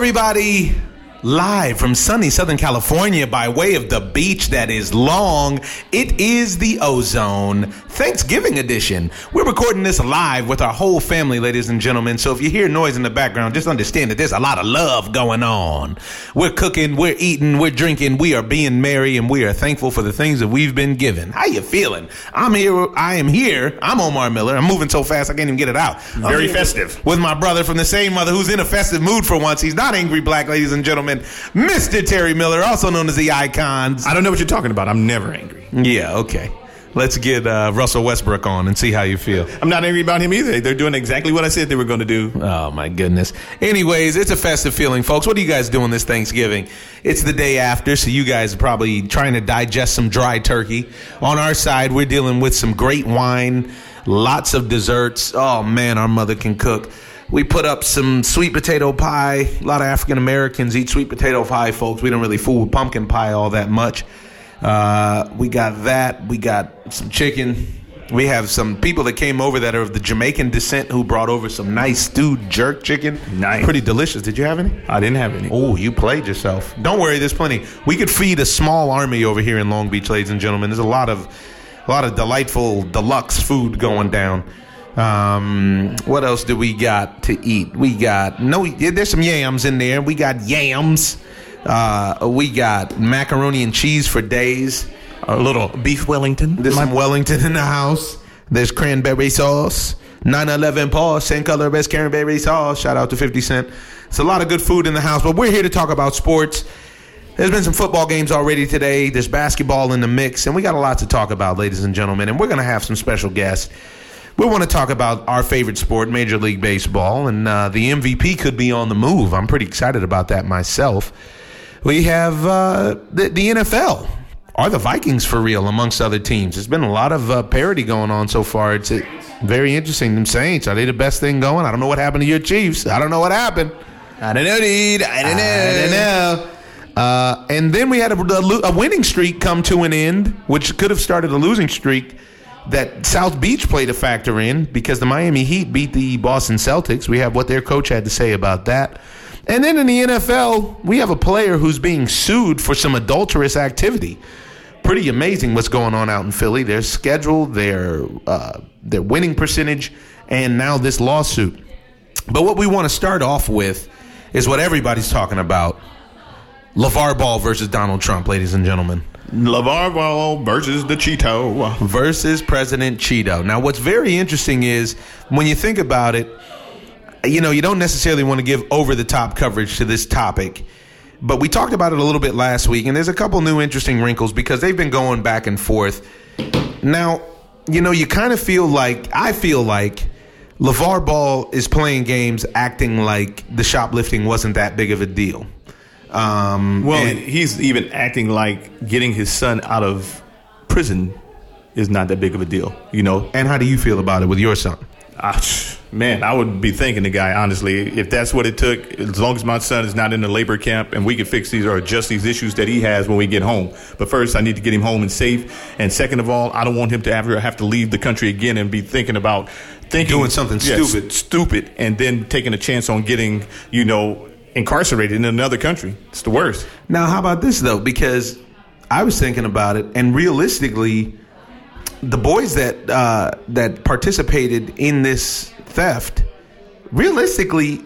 Everybody. Live from sunny Southern California by way of the beach that is long, it is the Ozone Thanksgiving edition. We're recording this live with our whole family, ladies and gentlemen. So if you hear noise in the background, just understand that there's a lot of love going on. We're cooking, we're eating, we're drinking, we are being merry, and we are thankful for the things that we've been given. How you feeling? I'm here. I am here. I'm Omar Miller. I'm moving so fast I can't even get it out. Very festive. with my brother from the same mother who's in a festive mood for once. He's not angry black, ladies and gentlemen. Mr. Terry Miller, also known as the Icons. I don't know what you're talking about. I'm never angry. Yeah, okay. Let's get uh, Russell Westbrook on and see how you feel. I'm not angry about him either. They're doing exactly what I said they were going to do. Oh my goodness. Anyways, it's a festive feeling, folks. What are you guys doing this Thanksgiving? It's the day after, so you guys are probably trying to digest some dry turkey. On our side, we're dealing with some great wine, lots of desserts. Oh man, our mother can cook. We put up some sweet potato pie. A lot of African Americans eat sweet potato pie, folks. We don't really fool with pumpkin pie all that much. Uh, we got that. We got some chicken. We have some people that came over that are of the Jamaican descent who brought over some nice stewed jerk chicken. Nice. Pretty delicious. Did you have any? I didn't have any. Oh, you played yourself. Don't worry, there's plenty. We could feed a small army over here in Long Beach, ladies and gentlemen. There's a lot of a lot of delightful deluxe food going down. Um, what else do we got to eat? We got no. There's some yams in there. We got yams. Uh, we got macaroni and cheese for days. A little beef Wellington. There's some Wellington in the house. There's cranberry sauce. 911 Paul, same color as cranberry sauce. Shout out to 50 Cent. It's a lot of good food in the house, but we're here to talk about sports. There's been some football games already today. There's basketball in the mix, and we got a lot to talk about, ladies and gentlemen. And we're going to have some special guests. We want to talk about our favorite sport, Major League Baseball, and uh, the MVP could be on the move. I'm pretty excited about that myself. We have uh, the, the NFL. Are the Vikings for real amongst other teams? There's been a lot of uh, parity going on so far. It's uh, very interesting. Them Saints, are they the best thing going? I don't know what happened to your Chiefs. I don't know what happened. I don't know, dude. I don't know. I don't know. Uh, and then we had a, a, a winning streak come to an end, which could have started a losing streak that South Beach played a factor in because the Miami Heat beat the Boston Celtics. We have what their coach had to say about that. And then in the NFL, we have a player who's being sued for some adulterous activity. Pretty amazing what's going on out in Philly. Their schedule, their uh, their winning percentage, and now this lawsuit. But what we want to start off with is what everybody's talking about: LeVar Ball versus Donald Trump, ladies and gentlemen LeVar Ball versus the Cheeto. versus President Cheeto. Now, what's very interesting is when you think about it, you know, you don't necessarily want to give over the top coverage to this topic, but we talked about it a little bit last week, and there's a couple new interesting wrinkles because they've been going back and forth. Now, you know, you kind of feel like, I feel like, LeVar Ball is playing games acting like the shoplifting wasn't that big of a deal. Um, Well, and- he's even acting like getting his son out of prison is not that big of a deal, you know? and how do you feel about it with your son? Ah, man, I would be thanking the guy, honestly. If that's what it took, as long as my son is not in the labor camp and we can fix these or adjust these issues that he has when we get home. But first, I need to get him home and safe. And second of all, I don't want him to ever have to leave the country again and be thinking about thinking Doing something Yeah, stupid. stupid, and then taking a chance on getting, you know, incarcerated in another country. It's the worst. Now, how about this though? Because I was thinking about it, and realistically, the boys that uh, that participated in this theft, realistically,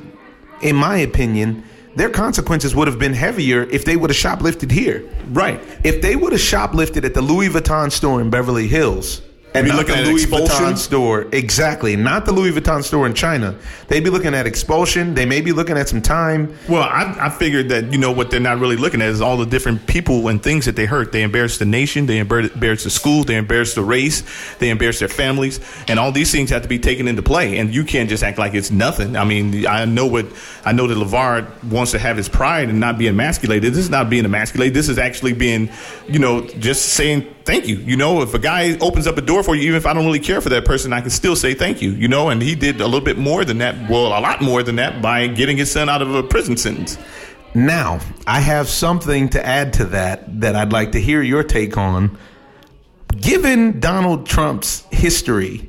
in my opinion, their consequences would have been heavier if they would have shoplifted here. Right. If they would have shoplifted at the Louis Vuitton store in Beverly Hills. And Be looking at Louis expulsion? Vuitton store, exactly. Not the Louis Vuitton store in China. They'd be looking at expulsion. They may be looking at some time. Well, I, I figured that you know what they're not really looking at is all the different people and things that they hurt. They embarrass the nation, they embarrass the school, they embarrass the race, they embarrass their families, and all these things have to be taken into play. And you can't just act like it's nothing. I mean, I know what I know that Levar wants to have his pride and not be emasculated. This is not being emasculated. This is actually being, you know, just saying thank you. You know, if a guy opens up a door for you, even if I don't really care for that person, I can still say thank you. You know, and he did a little bit more than that. Well, a lot more than that by getting his son out of a prison sentence. Now, I have something to add to that that I'd like to hear your take on. Given Donald Trump's history,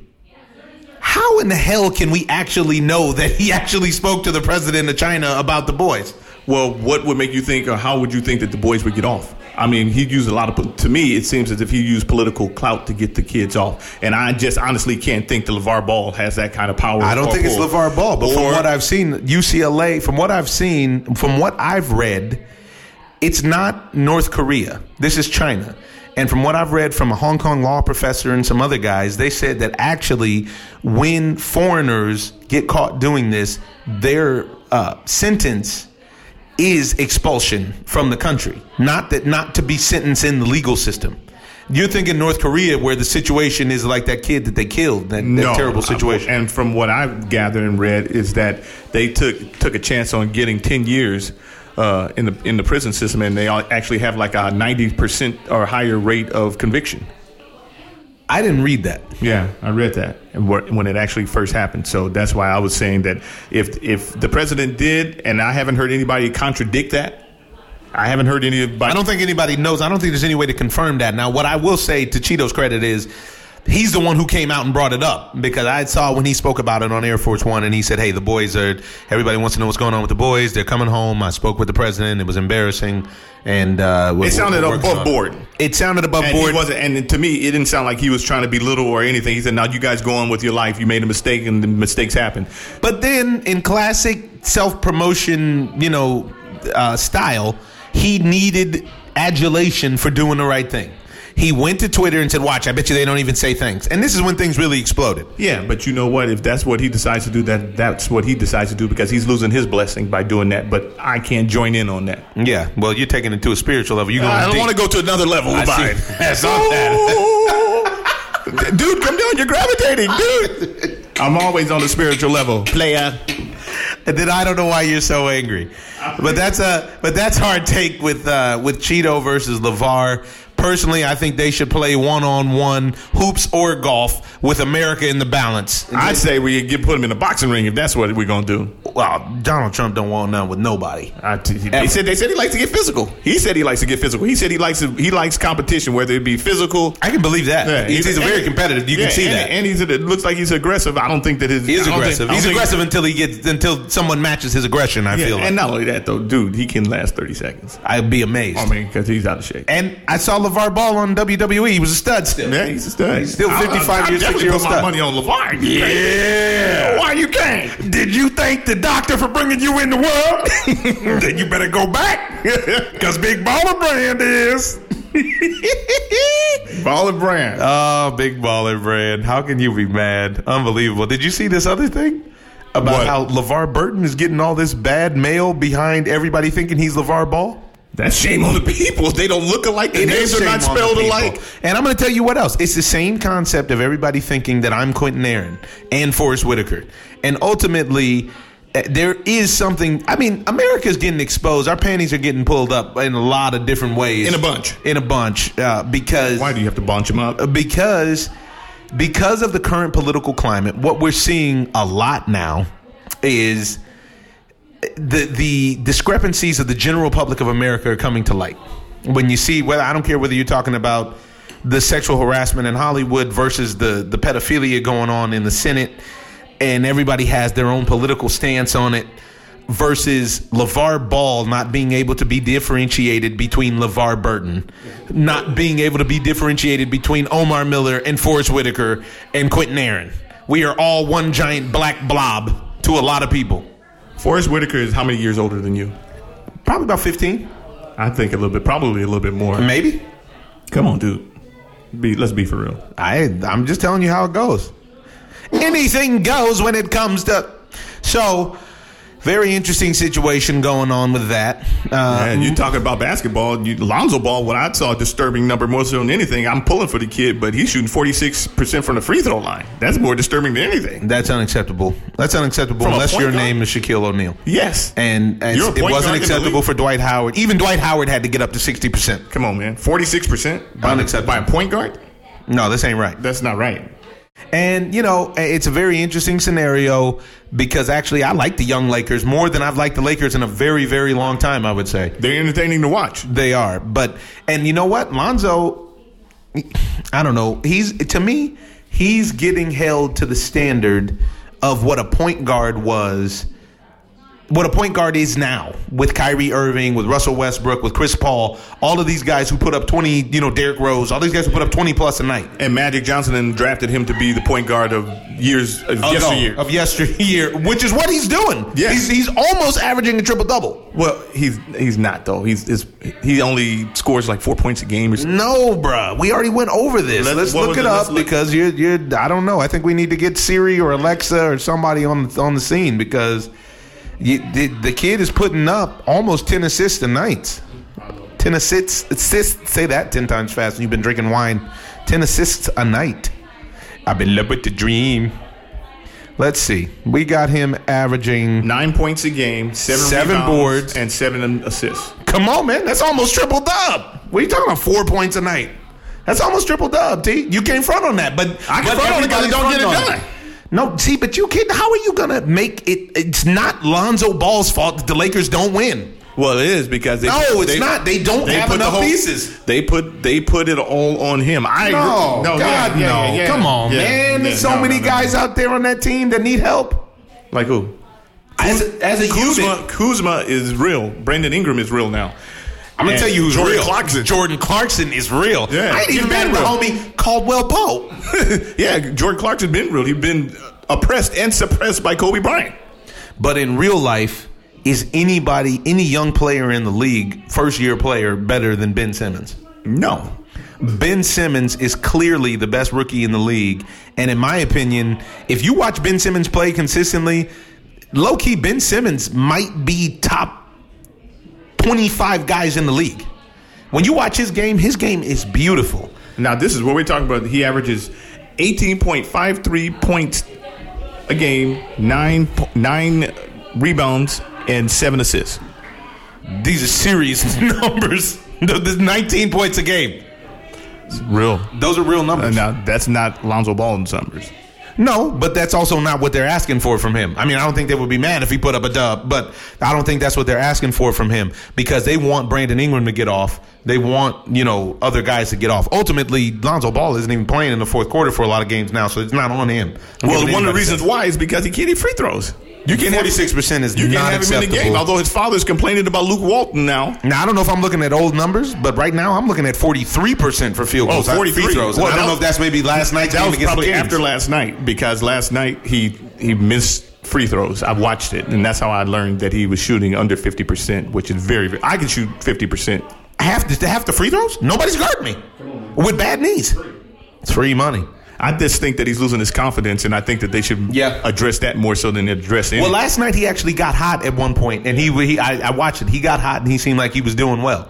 how in the hell can we actually know that he actually spoke to the president of China about the boys? Well, what would make you think, or how would you think that the boys would get off? I mean, he used a lot of. To me, it seems as if he used political clout to get the kids off, and I just honestly can't think that LeVar Ball has that kind of power. I don't think it's. LeVar Ball, but from what I've seen, UCLA, from what I've seen, from what I've read, it's not North Korea. This is China. And from what I've read from a Hong Kong law professor and some other guys, they said that actually, when foreigners get caught doing this, their uh, sentence is expulsion from the country, not that not to be sentenced in the legal system. You're thinking North Korea, where the situation is like that kid that they killed, that, that terrible situation. And from what I've gathered and read is that they took took a chance on getting ten years uh, in the in the prison system, and they actually have like a ninety percent or higher rate of conviction. I didn't read that. Yeah, I read that when it actually first happened. So that's why I was saying that if if the president did, and I haven't heard anybody contradict that. I haven't heard anybody. I don't think anybody knows. I don't think there's any way to confirm that. Now, what I will say to Cheeto's credit is he's the one who came out and brought it up because I saw when he spoke about it on Air Force One and he said, Hey, the boys are, everybody wants to know what's going on with the boys. They're coming home. I spoke with the president. It was embarrassing. And, uh, we're- It sounded above board. It sounded above And board. he wasn't, and to me, it didn't sound like he was trying to belittle or anything. He said, "Now you guys go on with your life. You made a mistake, and the mistakes happen." But then, in classic self promotion, you know, uh, style, he needed adulation for doing the right thing. He went to Twitter and said, "Watch, I bet you they don't even say thanks." And this is when things really exploded. Yeah, but you know what? If that's what he decides to do, that that's what he decides to do because he's losing his blessing by doing that. But I can't join in on that. Yeah, well, you're taking it to a spiritual level. You're going. I don't want to go to another level I see. That's on that. dude, come down. You're gravitating, dude. I'm always on the spiritual level, player. And then I don't know why you're so angry, but that's a but that's hard take with uh, with Cheeto versus Levar. Personally, I think they should play one on one hoops or golf with America in the balance. I'd say we get put him in a boxing ring if that's what we're gonna do. well, Donald Trump don't want none with nobody. I t- they said they said he likes to get physical. He said he likes to get physical. He said he likes to, he likes competition, whether it be physical. I can believe that. Yeah, he's, he's a very competitive. You yeah, can see and, that. and he's it looks like he's aggressive. I don't think that his he is don't think- aggressive. He's aggressive until he gets until someone matches his aggression. I Yeah, feel like and not only that though, dude, he can last thirty seconds. I'd be amazed. I mean, because he's out of shape. and I saw LeVar Ball on WWE. He was a stud still. Yeah, he's a stud. He's still I- I- 55 I years, definitely 6 year old put my stud. money on Levar. Yeah. Why you can't? Did you thank the doctor for bringing you in the world? then you better go back. Because Big Baller Brand is. Baller brand. Oh, Big Baller Brand. How can you be mad? Unbelievable. Did you see this other thing? About What? how LeVar Burton is getting all this bad mail behind everybody thinking he's LeVar Ball? That's shame on the people. They don't look alike. Their names are not shame on the spelled alike. And I'm going to tell you what else. It's the same concept of everybody thinking that I'm Quinton Aaron and Forest Whitaker. And ultimately, eh, there is something. I mean, America's getting exposed. Our panties are getting pulled up in a lot of different ways. In a bunch. In a bunch. Uh, because Why do you have to bunch them up? because because of the current political climate, what we're seeing a lot now is the the discrepancies of the general public of America are coming to light. When you see whether I don't care whether you're talking about the sexual harassment in Hollywood versus the the pedophilia going on in the Senate, and everybody has their own political stance on it. Versus LeVar Ball not being able to be differentiated between LeVar Burton, not being able to be differentiated between Omar Miller and Forest Whitaker and Quinton Aaron. We are all one giant black blob to a lot of people. Forest Whitaker is how many years older than you? Probably about 15, I think a little bit, probably a little bit more. maybe. Come on, dude. Be, let's be for real. I I'm just telling you how it goes. Anything goes when it comes to so very interesting situation going on with that. Uh, And you talking about basketball? You, Lonzo Ball, what I saw a disturbing number more so than anything. I'm pulling for the kid, but he's shooting 46 percent from the free throw line. That's more disturbing than anything. that's unacceptable. That's unacceptable From unless your guard? name is Shaquille O'Neal. Yes. And, and it wasn't guard in the acceptable for Dwight Howard. Even Dwight Howard had to get up to 60%. Come on, man. 46 percent Unacceptable. by a point guard. No, this ain't right. That's not right. And, you know, it's a very interesting scenario because actually I like the young Lakers more than I've liked the Lakers in a very, very long time, I would say. They're entertaining to watch. They are. But, and you know what? Lonzo, I don't know. He's, to me, he's getting held to the standard of what a point guard was what a point guard is now with Kyrie Irving, with Russell Westbrook, with Chris Paul, all of these guys who put up 20, you know, Derrick Rose, all these guys who put up 20 plus a night. And Magic Johnson then drafted him to be the point guard of years of oh, Ago, yesteryear. Of yesteryear, which is what he's doing. Yeah. He's, he's almost averaging a triple double. Well, he's he's not though. He's, is he only scores like four points a game or something. No, bruh. We already went over this. Let's- Let's, look it it? up look- because you're you're. I don't know. I think we need to get Siri or Alexa or somebody on on the scene because you, the, the kid is putting up almost ten assists a night. Ten assists, assists. Say that ten times fast. And you've been drinking wine. Ten assists a night. I've been living the dream. Let's see. We got him averaging. Nine points a game, seven, Seven boards. and seven assists. Come on, man. That's almost triple dub. What are you talking about? Four points a night. That's almost triple dub, T. You can't front on that, but I can but front on it 'cause it everybody's don't get it done. No, see, but you can't. How are you gonna make it? It's not Lonzo Ball's fault that the Lakers don't win. Well, it is because they, No, it's not. They don't have put the enough pieces. They put they put it all on him. I No, agree. God, yeah, no. yeah, yeah, Come on, man. There's so no, many no, no. guys out there on that team that need help. Like who? As a, as a Kuzma, unit, Kuzma is real. Brandon Ingram is real now. I'm gonna tell you who's Jordan real. Clarkson. Jordan Clarkson is real. Yeah, I ain't even been mad at the real. homie Caldwell Pope. yeah, Jordan Clarkson's been real. He's been oppressed and suppressed by Kobe Bryant. But in real life, is anybody, any young player in the league, first year player, better than Ben Simmons? No. Ben Simmons is clearly the best rookie in the league. And in my opinion, if you watch Ben Simmons play consistently, low key, Ben Simmons might be top 25 guys in the league. When you watch his game, his game is beautiful. Now this is what we're talking about. He averages 18.53 points a game, nine nine rebounds, and seven assists. These are serious numbers. There's 19 points a game. Real. Those are real numbers. Now that's not Lonzo Ball's numbers. No, but that's also not what they're asking for from him. I mean, I don't think they would be mad if he put up a dub, but I don't think that's what they're asking for from him because they want Brandon Ingram to get off. They want, you know, other guys to get off. Ultimately, Lonzo Ball isn't even playing in the fourth quarter for a lot of games now, so it's not on him. I'm Well, one of the reasons why is because he can't hit free throws. You can't have 46% is you can't have him in the acceptable. game. Although his father's complaining about Luke Walton now. Now, I don't know if I'm looking at old numbers, but right now I'm looking at 43% for field Oh, goals. 43. Free throws. Well, I don't know if that's maybe last night's That game was against probably after last night because last night he he missed free throws. I watched it, and that's how I learned that he was shooting under fifty percent, which is very. very I can shoot fifty percent. half the, half the free throws? Nobody's guarding me with bad knees. It's free money. I just think that he's losing his confidence, and I think that they should Yeah. address that more so than address it. Well, last night he actually got hot at one point, and he, he I, I watched it. He got hot, and he seemed like he was doing well.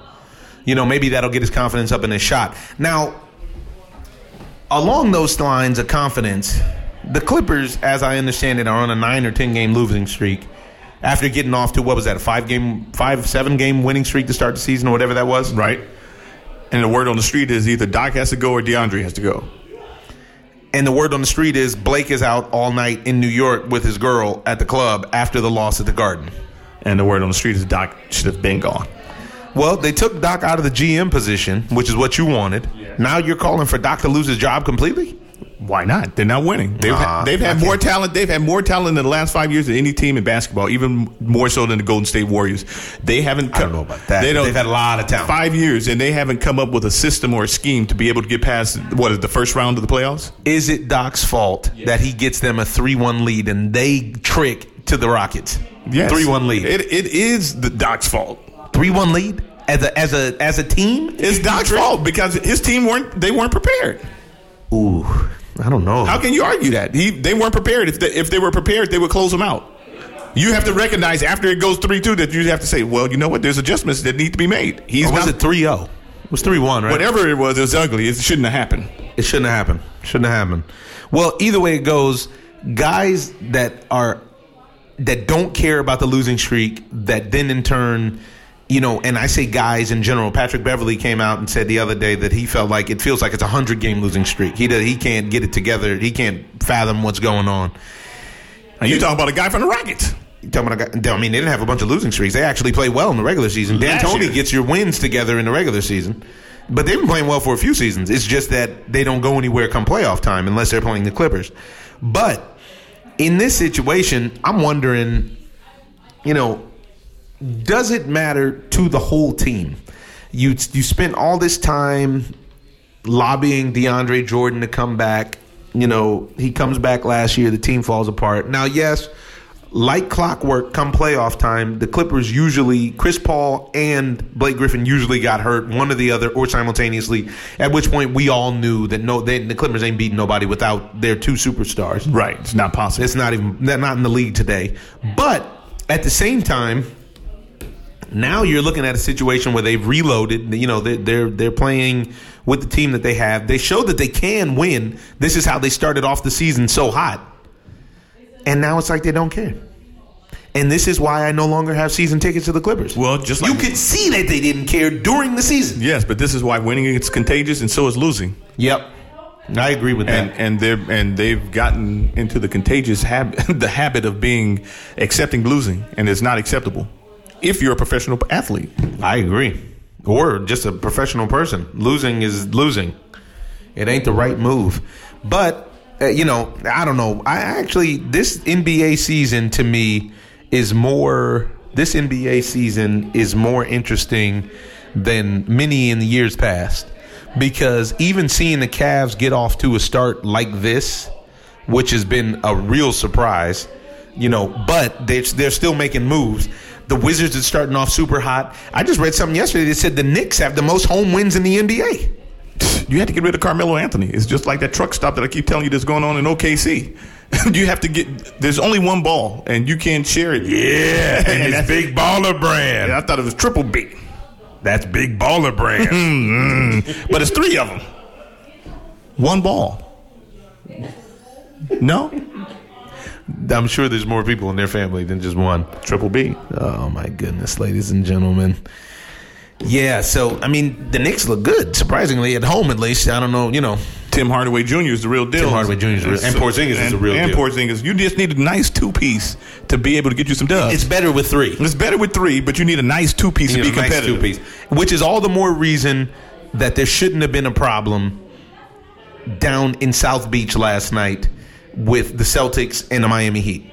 You know, maybe that'll get his confidence up in his shot. Now, along those lines of confidence, the Clippers, as I understand it, are on a nine or ten game losing streak. After getting off to what was that a five game, five seven game winning streak to start the season or whatever that was, right? And the word on the street is either Doc has to go or DeAndre has to go. And the word on the street is Blake is out all night in New York with his girl at the club after the loss at the Garden. And the word on the street is Doc should have been gone. Well, they took Doc out of the GM position, which is what you wanted. Now you're calling for Doc to lose his job completely? Why not? They're not winning. They've, Nah, they've had more talent. They've had more talent in the last five years than any team in basketball, even more so than the Golden State Warriors. They haven't. I don't know about that. They don't, They've had a lot of talent. Five years, and they haven't come up with a system or a scheme to be able to get past what is the first round of the playoffs. Is it Doc's fault that he gets them a 3 1 lead and they trick to the Rockets? Yes, 3 1 lead. It, it is the Doc's fault. 3 1 lead? As a, as, a, as a team? It's Doc's fault because his team weren't. They weren't prepared. Ooh, I don't know. How can you argue that? He, they weren't prepared. If they, if they were prepared, they would close them out. You have to recognize after it goes three two that you have to say, well, you know what? There's adjustments that need to be made. He's or was not, it 3 0? It was 3 1, right? whatever it was. It was ugly. It shouldn't have happened. It shouldn't have happened. Shouldn't have happened. Well, either way it goes, guys that are that don't care about the losing streak, that then in turn, you know, and I say guys in general. Patrick Beverley came out and said the other day that he felt like it feels like it's a hundred game losing streak. He does, he can't get it together. He can't fathom what's going on. And you talking about a guy from the Rockets? You talking about a guy, I mean, they didn't have a bunch of losing streaks. They actually play well in the regular season. D'Antoni gets your wins together in the regular season. But they've been playing well for a few seasons. It's just that they don't go anywhere come playoff time unless they're playing the Clippers. But in this situation, I'm wondering you know, does it matter to the whole team? You you spent all this time lobbying DeAndre Jordan to come back. You know, he comes back last year, the team falls apart. Now, yes, like clockwork, come playoff time, the Clippers usually, Chris Paul and Blake Griffin usually got hurt, one or the other, or simultaneously. At which point, we all knew that no, they, the Clippers ain't beating nobody without their two superstars. Right. It's not possible. It's not even they're not in the league today. But at the same time, now you're looking at a situation where they've reloaded. You know, they're they're, they're playing with the team that they have. They showed that they can win. This is how they started off the season so hot, and now it's like they don't care. And this is why I no longer have season tickets to the Clippers. Well, just you like- could see that they didn't care during the season. yes, but this is why winning is contagious and so is losing. Yep, I agree with and that. and they're and they've gotten into the contagious habit the habit of being accepting losing and it's not acceptable if you're a professional athlete I agree. Or just a professional person. Losing is losing. It ain't the right move. But, uh, you know, I don't know. I actually, this NBA season to me is more, this NBA season is more interesting than many in the years past. Because even seeing the Cavs get off to a start like this, which has been a real surprise, you know, but they're, they're still making moves. The Wizards are starting off super hot. I just read something yesterday that said the Knicks have the most home wins in the NBA. you had to get rid of Carmelo Anthony it's just like that truck stop that I keep telling you that's going on in OKC you have to get there's only one ball and you can't share it Yeah, and it's Big Baller Brand. I thought it was triple B That's Big Baller Brand. Mm, mm. but it's three of them one ball no I'm sure there's more people in their family than just one. triple B Oh my goodness, ladies and gentlemen. Yeah, so I mean, the Knicks look good, surprisingly at home at least. I don't know, you know. Tim Hardaway Jr. is the real deal. Tim Hardaway Jr. is the real- and Porzingis is and, the real and deal. Porzingis, you just need a nice two piece to be able to get you some dubs. It's better with three. It's better with three, but you need a nice two piece to be know, nice which is all the more reason that there shouldn't have been a problem down in South Beach last night with the Celtics and the Miami Heat.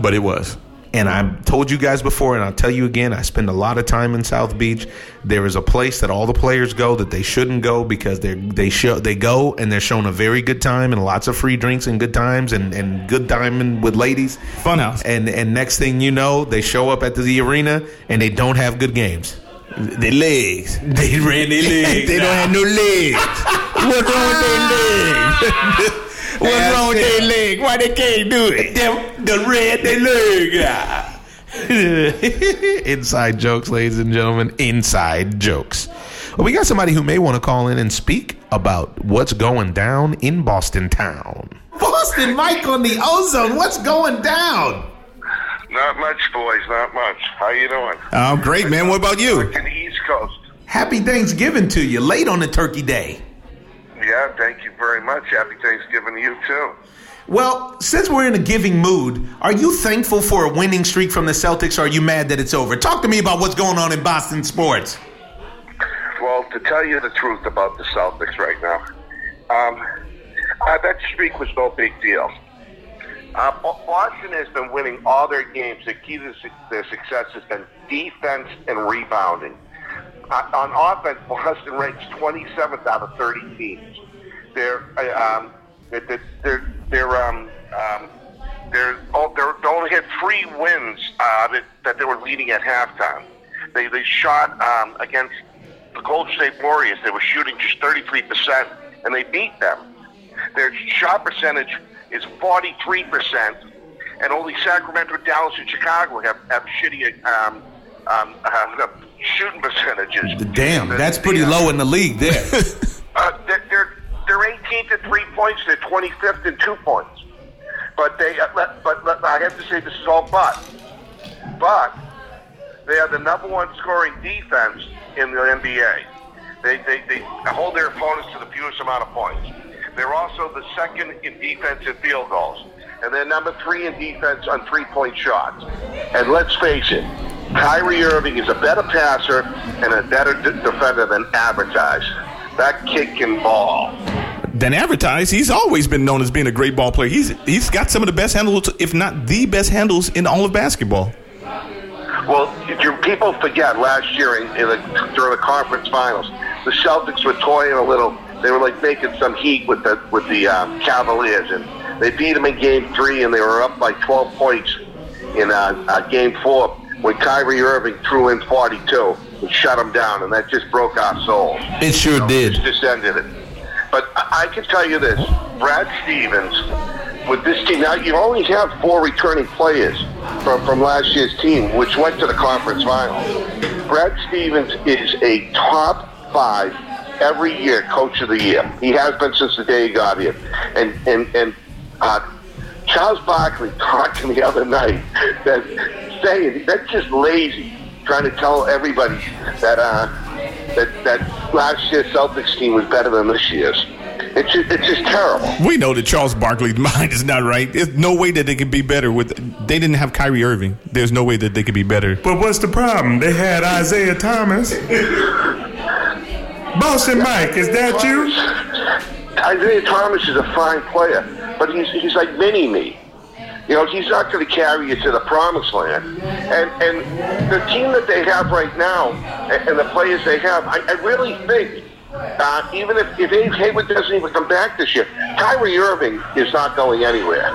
But it was. And I told you guys before, and I'll tell you again. I spend a lot of time in South Beach. There is a place that all the players go that they shouldn't go because they they show they go and they're shown a very good time and lots of free drinks and good times and, and good timing with ladies. Funhouse. And and next thing you know, they show up at the arena and they don't have good games. Their legs. They ran their legs. they don't have no legs. What's wrong with their legs? What's wrong with their leg? Why they can't do it? Them, the red they leg. Ah. Inside jokes, ladies and gentlemen. Inside jokes. Well, we got somebody who may want to call in and speak about what's going down in Boston town. Boston Mike on the ozone. What's going down? Not much, boys. Not much. How you doing? Oh, great, man. What about you? To the East Coast. Happy Thanksgiving to you. Late on the turkey day. Yeah, thank you very much. Happy Thanksgiving to you too. Well, since we're in a giving mood, are you thankful for a winning streak from the Celtics or are you mad that it's over? Talk to me about what's going on in Boston sports. Well, to tell you the truth about the Celtics right now, um, uh, that streak was no big deal. Uh, Boston has been winning all their games. The key to their success has been defense and rebounding. Uh, on offense, Boston ranks 27th out of 30 teams. They're uh, um, they're they're um, um, they're, oh, they're they only had three wins uh, that, that they were leading at halftime. They they shot um, against the Golden State Warriors. They were shooting just 33 percent, and they beat them. Their shot percentage is 43 percent, and only Sacramento, Dallas, and Chicago have have shitty um, um, uh, shooting percentages. Damn, The- that's pretty uh, low in the league there. uh, they're, they're they're 18th at three points. They're 25th in two points. But they, uh, let- but, but I have to say this is all but. But they are the number one scoring defense in the NBA. They, they, they hold their opponents to the fewest amount of points. They're also the second in defense in field goals. And they're number three in defense on three-point shots. And let's face it, Kyrie Irving is a better passer and a better d- defender than advertised. That kid can ball. Than advertised, he's always been known as being a great ball player. He's he's got some of the best handles, if not the best handles in all of basketball. Well, you, people forget last year in, in the, during the conference finals, the Celtics were toying a little. They were like making some heat with the with the uh, Cavaliers, and they beat them in Game Three, and they were up by 12 points in uh, uh, Game Four when Kyrie Irving threw in 42 and shut him down, and that just broke our soul. It sure You know, did. It just ended it. But I can tell you this: Brad Stevens with this team. Now you only have four returning players from from last year's team, which went to the conference finals. Brad Stevens is a top five every year coach of the year. He has been since the day he got here, and and and. Uh, Charles Barkley talked to me the other night that saying that's just lazy, trying to tell everybody that uh, that that last year's Celtics team was better than this year's. It's just, it's just terrible. We know that Charles Barkley's mind is not right. There's no way that they could be better with. They didn't have Kyrie Irving. There's no way that they could be better. But what's the problem? They had Isaiah Thomas. Boston Mike, is that you? Isaiah Thomas is a fine player, but he's he's like mini me. You know, he's not going to carry you to the promised land. And and the team that they have right now, and, and the players they have, I, I really think. Uh, even if, if Abe Hayward doesn't even come back this year, Kyrie Irving is not going anywhere.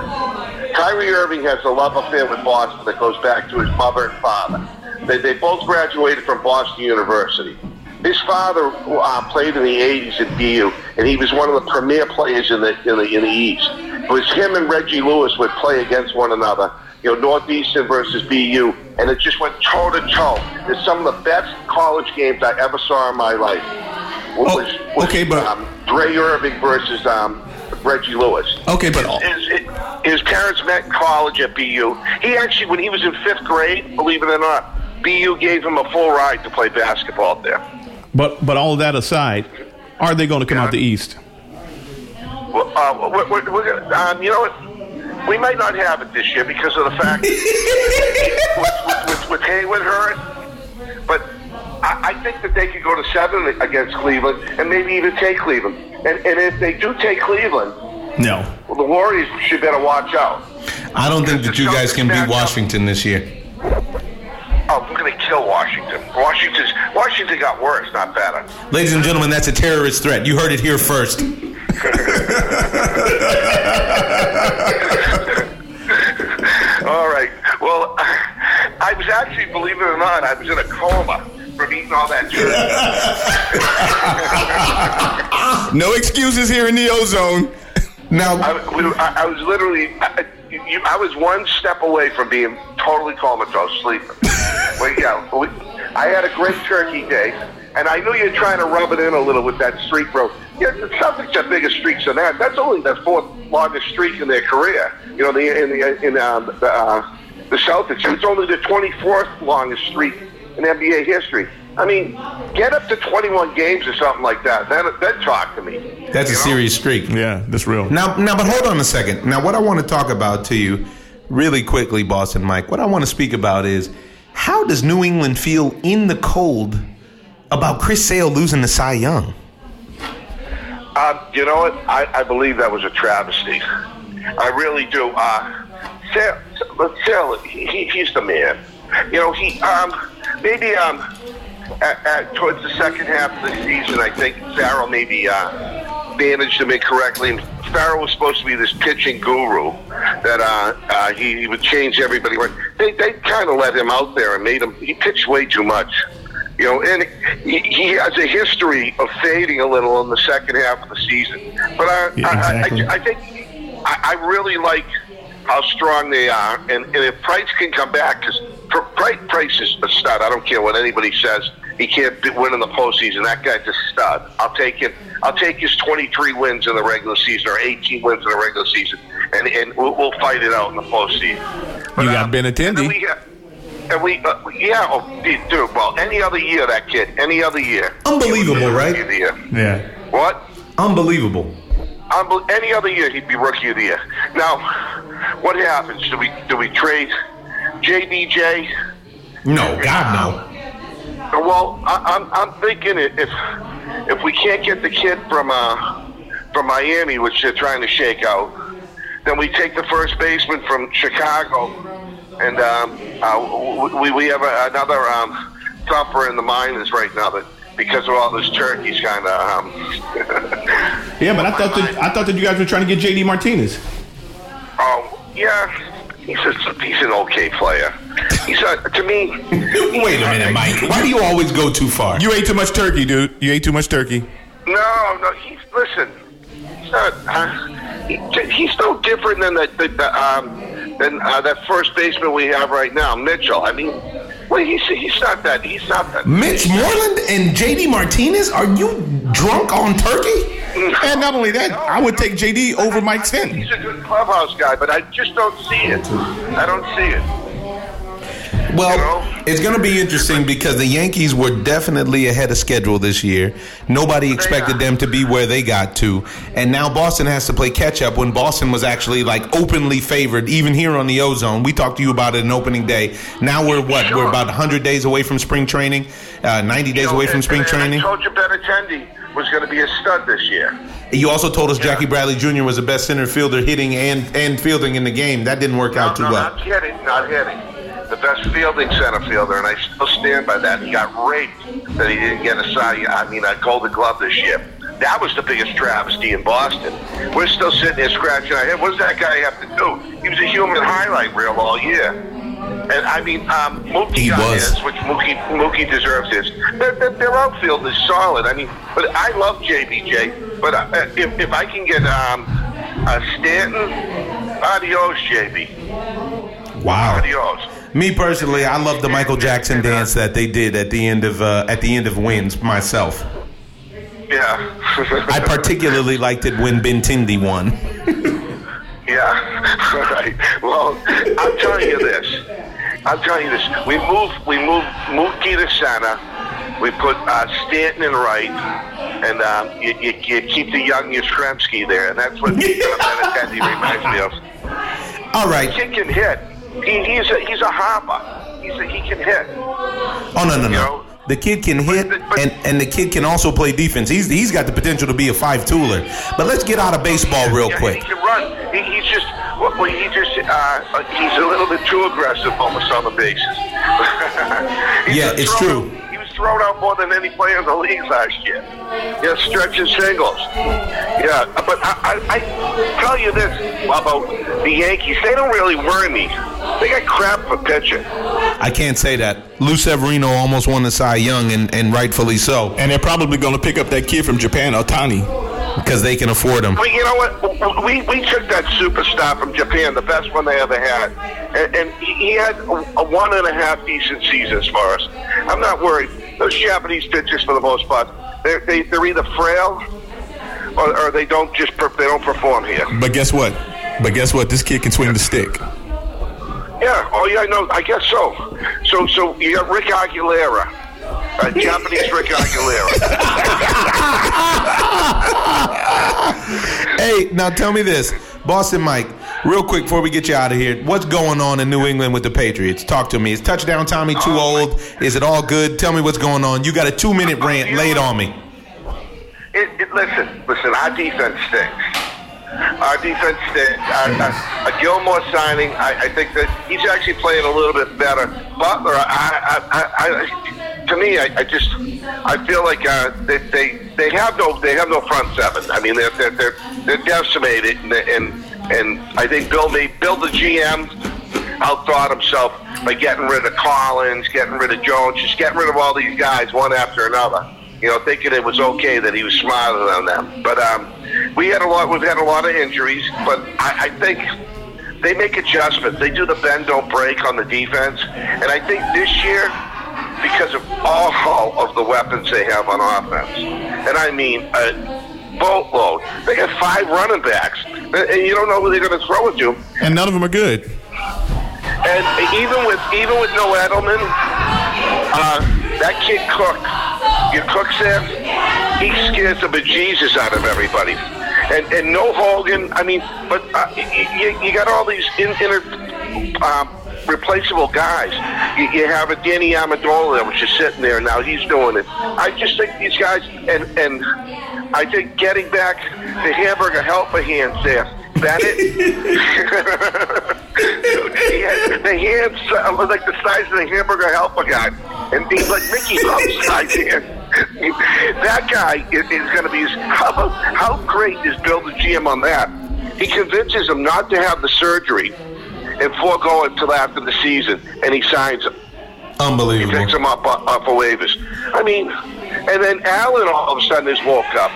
Kyrie Irving has a love affair with Boston that goes back to his mother and father. They, they both graduated from Boston University. His father uh, played in the '80s at BU, and he was one of the premier players in the in the in the East. It was him and Reggie Lewis would play against one another. You know, Northeastern versus BU, and it just went toe to toe. It's some of the best college games I ever saw in my life. Was, Oh, was, okay, but- um, Dre Irving versus um, Reggie Lewis. Okay, but His, his parents met in college at BU. He actually, when he was in fifth grade, believe it or not, BU gave him a full ride to play basketball there. But but all of that aside, are they going to come out the East? Well, uh, we're, we're, we're um, you know what? We might not have it this year because of the fact with, with, with, with Hayward hurt. But I, I think that they could go to seven against Cleveland and maybe even take Cleveland. And, and if they do take Cleveland, No. well, the Warriors should better watch out. I don't think that you guys can beat Celtics Washington this year. Oh, we're going to kill Washington. Washington's Washington got worse, not better. Ladies and gentlemen, that's a terrorist threat. You heard it here first. All right. Well, I was actually, believe it or not, I was in a coma from eating all that jerky. No excuses here in the ozone. Now, I, we, I, I was literally, I, you, I was one step away from being totally comatose, sleeping. Wait, yeah, we, I had a great turkey day, and I knew you're trying to rub it in a little with that streak, bro. Yeah, the Celtics have bigger streaks than that. That's only the fourth longest streak in their career. You know, the, in the in um, the, uh, the Celtics, it's only the 24th longest streak in NBA history. I mean, get up to 21 games or something like that. Then, then talk to me. that's a know? serious streak. Yeah, that's real. Now, now, but hold on a second. Now, what I want to talk about to you, really quickly, Boston Mike. What I want to speak about is how does New England feel in the cold about Chris Sale losing to Cy Young? Um, you know what? I, I believe that was a travesty. I really do. Uh, Sale, Sale he, he's the man. You know, he um, maybe um, at, at, towards the second half of the season, I think Farrell maybe uh, managed him incorrectly. And Farrell was supposed to be this pitching guru that uh, uh, he, he would change everybody. They, they kind of let him out there and made him. He pitched way too much. You know, and he, he has a history of fading a little in the second half of the season. But I, Yeah, I. I, I think I, I really like how strong they are, and, and if Price can come back, because Price, Price is a stud. I don't care what anybody says. He can't be- win in the postseason. That guy's a stud. I'll take it. I'll take his 23 wins in the regular season or 18 wins in the regular season, and and we'll, we'll fight it out in the postseason. You got um, Benintendi. and then we have- And we, uh, yeah, oh, dude, dude, well, any other year, that kid, any other year. Unbelievable, he would be right? Rookie of the year. Yeah. What? Unbelievable. Unbel- any other year, he'd be rookie of the year. Now, what happens? Do we do we trade JBJ? No, God, no. Well, I, I'm I'm thinking if if we can't get the kid from uh from Miami, which they're trying to shake out, then we take the first baseman from Chicago, and um, uh, we we have a, another um, thumper in the minors right now that because of all this turkeys, kind of. Um, Yeah, but I thought that I thought that you guys were trying to get JD Martinez. oh yeah, he's a, he's an okay player. He's a, to me. Wait a minute, Mike. Why do you always go too far? You ate too much turkey, dude. You ate too much turkey. No, no. He's listen. He's not. Uh, he, he's no different than the, the, the um, than uh, that first baseman we have right now, Mitchell. I mean, well, he's he's not that. He's not that. Mitch Moreland and JD Martinez? Are you drunk on turkey? And not only that, I would take JD over Mike I Stanton. He's a good clubhouse guy, but I just don't see it. I don't see it. Well, You know? it's going to be interesting because the Yankees were definitely ahead of schedule this year. Nobody expected them to be where they got to. And now Boston has to play catch up when Boston was actually like openly favored, even here on the ozone. We talked to you about it in opening day. Now we're what? We're about 100 days away from spring training, uh, 90 days You know, away from spring training. I told you Benintendi was going to be a stud this year. You also told us Jackie Bradley Jr. was the best center fielder hitting and, and fielding in the game. That didn't work out too no, well. not hitting, not hitting. The best fielding center fielder, and I still stand by that. He got raped that he didn't get a Cy, I mean, a Golden Glove this year. That was the biggest travesty in Boston. We're still sitting there scratching our head. What does that guy have to do? He was a human highlight reel all year. And I mean, um, Mookie He got was. his, which Mookie, Mookie deserves his. Their, their, their outfield is solid. I mean, but I love JBJ. But uh, if, if I can get um, uh, Stanton, adios, JB. Wow. Adios. Me personally, I love the Michael Jackson dance that they did at the end of uh, at the end of wins. Myself, Yeah. I particularly liked it when Bentindi won. yeah. right. Well, I'm telling you this. I'm telling you this. We move. We move Mookie to center. We put uh, Stanton in right, and um, you, you, you keep the young Yastrzemski there, and that's what Benintendi reminds me of. All right. Kid can hit. He, he's a he's a hopper. He's a, he can hit. Oh no no no. know? The kid can hit, but- but- and, and the kid can also play defense. He's he's got the potential to be a five tooler. But let's get out of baseball real Yeah, quick. He can run. He, he's just well, he just uh, he's a little bit too aggressive almost on the bases. Yeah, it's thrown- true. He thrown out more than any player in the league last year. Yeah, stretching singles. Yeah, but I, I, I tell you this about the Yankees. They don't really worry me. They got crap for pitching. I can't say that. Lou Severino almost won the Cy Young, and, and rightfully so, And they're probably going to pick up that kid from Japan, Ohtani. because they can afford him. Well, you know what? We we took that superstar from Japan, the best one they ever had, and, and he he had a, a one and a half decent seasons for us. I'm not worried. Those Japanese pitchers, for the most part, they're they, they're either frail or, or they don't just per, they don't perform here. But guess what? But guess what? This kid can swing the stick. Yeah. Oh yeah. I know. I guess so. So so you got Rick Aguilera, uh, Japanese Rick Aguilera. Hey, now tell me this, Boston Mike, real quick before we get you out of here. What's going on in New England with the Patriots? Talk to me. Is touchdown Tommy too Oh, old? Is it all good? Tell me what's going on. You got a two minute rant. Lay it on me. It, it, listen, listen. Our defense stinks. Our defense stinks. Uh, a Gilmore signing, I, I think that he's actually playing a little bit better. Butler, I, I, to me, I, I just, I feel like uh, they, they, they have no, they have no front seven. I mean, they're, they're, they're, they're decimated, and, and, and I think Bill, may, Bill the GM, outthought himself by getting rid of Collins, getting rid of Jones, just getting rid of all these guys one after another. You know, thinking it was okay that he was smarter than them. But um, we had a lot. We've had a lot of injuries, but I, I think they make adjustments. They do the bend don't break on the defense, and I think this year, because of all of the weapons they have on offense, and I mean a boatload, they got five running backs, and and you don't know who they're going to throw it you. And none of them are good. And even with even with no Edelman, uh, that kid Cook, your Cook's there, he scares the bejesus out of everybody. And and no Hogan. I mean, but uh, you, you got all these in, inter, um, replaceable guys. You, you have a Danny Amendola, which is sitting there now. He's doing it. I just think these guys and and I think getting back the hamburger helper hands there. Bennett, he had, the hands uh, like the size of the hamburger helper guy, and he's like Mickey Mouse size hand. that guy is, is going to be. How, how great is Bill the GM on that? He convinces him not to have the surgery and forego until after the season, and he signs him. Unbelievable. He Picks him up uh, off of waivers. I mean, and then Allen all of a sudden is woke up.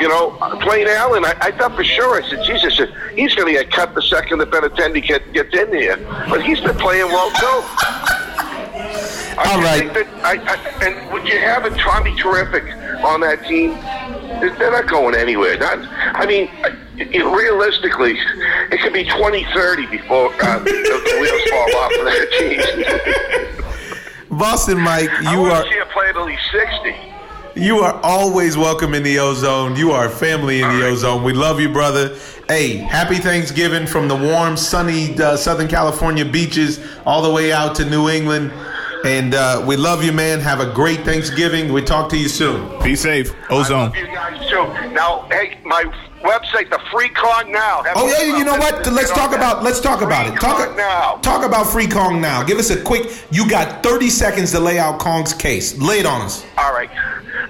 You know, Dwayne Allen, I, I thought for sure, I said, Jesus, he's going to get cut the second the Benintendi get, gets in here. But he's been playing well, too. I All right. think that I, I, and would you have a Tommy Terrific on that team? They're not going anywhere. Not, I mean, it, realistically, it could be 2030 before uh, the, the wheels fall off of that team. Boston Mike, I you want are to see him play until he's 60. you are always welcome in the ozone. You are family in the ozone. We love you, brother. Hey, happy Thanksgiving from the warm, sunny uh, Southern California beaches all the way out to New England. And uh, we love you, man. Have a great Thanksgiving. We talk to you soon. Be safe. I Ozone. love you guys too. Now, hey, my website, the Free Kong Now. Have Oh yeah, you know what? Let's talk about let's talk about it. Talk Free Kong Now. talk about Free Kong now. Give us a quick. You got 30 seconds to lay out Kong's case. Lay it on us. All right.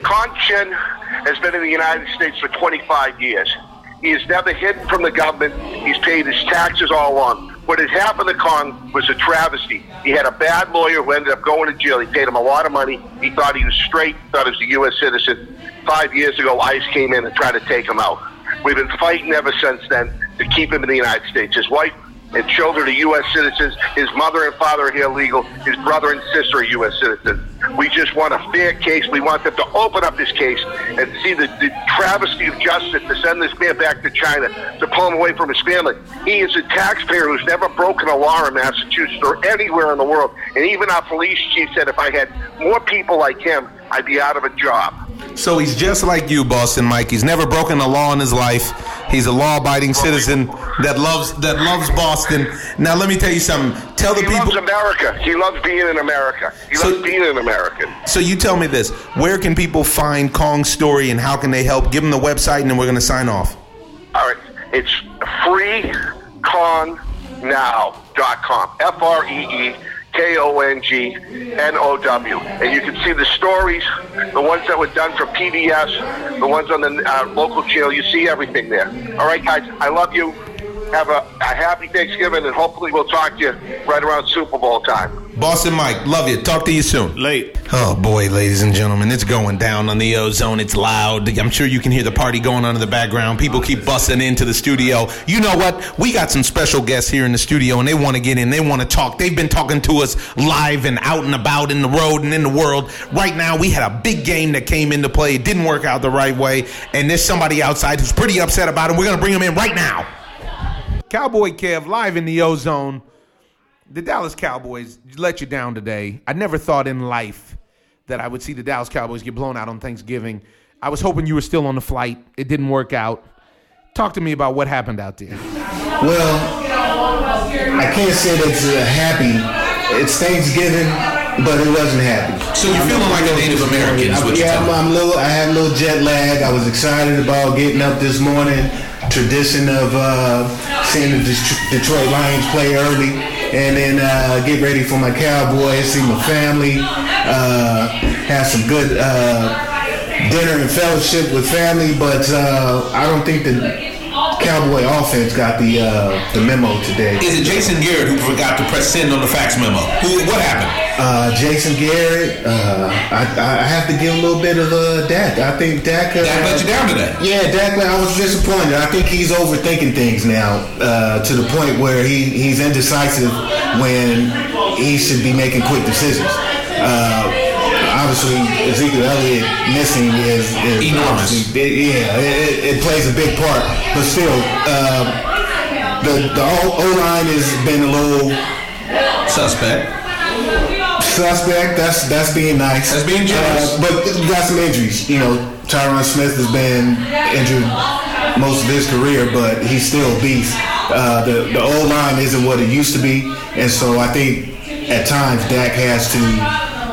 Kong Chen has been in the United States for 25 years. He has never hidden from the government. He's paid his taxes all along. What had happened to Kong was a travesty. He had a bad lawyer who ended up going to jail. He paid him a lot of money. He thought he was straight, thought he was a U.S. citizen. Five years ago, ICE came in and tried to take him out. We've been fighting ever since then to keep him in the United States. His wife and children are U.S. citizens. His mother and father are here legal. His brother and sister are U.S. citizens. We just want a fair case. We want them to open up this case and see the, the travesty of justice to send this man back to China, to pull him away from his family. He is a taxpayer who's never broken a law in Massachusetts or anywhere in the world. And even our police chief said if I had more people like him, I'd be out of a job. So he's just like you, Boston Mike. He's never broken a law in his life. He's a law-abiding citizen that loves that loves Boston. Now let me tell you something. Tell the He people. loves America. He loves being in America. He So- loves being an American. So you tell me this: Where can people find Kong's story, and how can they help? Give them the website, and then we're going to sign off. All right. It's freekongnow.com. F R E E K O N G N O W. And you can see the stories, the ones that were done for PBS, the ones on the uh, local channel. You see everything there. All right, guys. I love you. Have a, a happy Thanksgiving, and hopefully we'll talk to you right around Super Bowl time. Boston Mike, love you. Talk to you soon. Late. Oh boy, ladies and gentlemen, it's going down on the ozone. It's loud. I'm sure you can hear the party going on in the background. People keep busting into the studio. You know what? We got some special guests here in the studio, and they want to get in. They want to talk. They've been talking to us live and out and about in the road and in the world. Right now, we had a big game that came into play. It didn't work out the right way, and there's somebody outside who's pretty upset about it. We're gonna bring him in right now. Cowboy Kev live in the ozone. The Dallas Cowboys let you down today. I never thought in life that I would see the Dallas Cowboys get blown out on Thanksgiving. I was hoping you were still on the flight. It didn't work out. Talk to me about what happened out there. Well, I can't say that it's uh, happy. It's Thanksgiving, but it wasn't happy. So you're feeling like a Native American, is I'm- yeah, I'm, telling I'm little. I had a little jet lag. I was excited about getting up this morning. Tradition of uh, seeing the Detroit Lions play early, and then uh, get ready for my Cowboys. See my family. Uh, have some good uh, dinner and fellowship with family. But uh, I don't think the Cowboy offense got the uh, the memo today. Is it Jason Garrett who forgot to press send on the fax memo? Who, what happened? Uh, Jason Garrett, uh, I, I have to give a little bit of uh, Dak. I think Dak. Uh, That let you down today. Yeah, Dak. I was disappointed. I think he's overthinking things now uh, to the point where he, he's indecisive when he should be making quick decisions. Obviously, Ezekiel Elliott missing is, is Enormous. big- Yeah, it, it plays a big part, but still, uh, the the O line has been a little Suspect. suspect. That's that's being nice. That's being generous. Uh, but got some injuries. You know, Tyron Smith has been injured most of his career, but he's still a beast. Uh, the the old line isn't what it used to be, and so I think at times Dak has to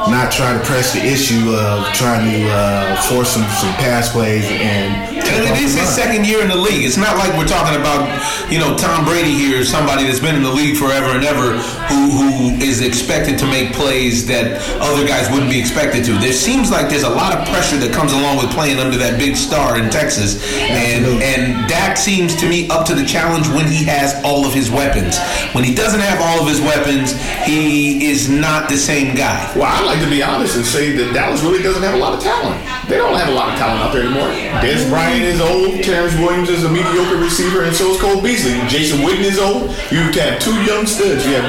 not try to press the issue of trying to uh, force some some pass plays and And it is his second year in the league. It's not like we're talking about, you know, Tom Brady here, somebody that's been in the league forever and ever, who who is expected to make plays that other guys wouldn't be expected to. There seems like there's a lot of pressure that comes along with playing under that big star in Texas, and and Dak seems to me up to the challenge when he has all of his weapons. When he doesn't have all of his weapons, he is not the same guy. Well, I'd like to be honest and say that Dallas really doesn't have a lot of talent. They don't have a lot of talent out there anymore. Dez Bryant is old. Terrance Williams is a mediocre receiver, and so is Cole Beasley. Jason Witten is old. You have two young studs. You have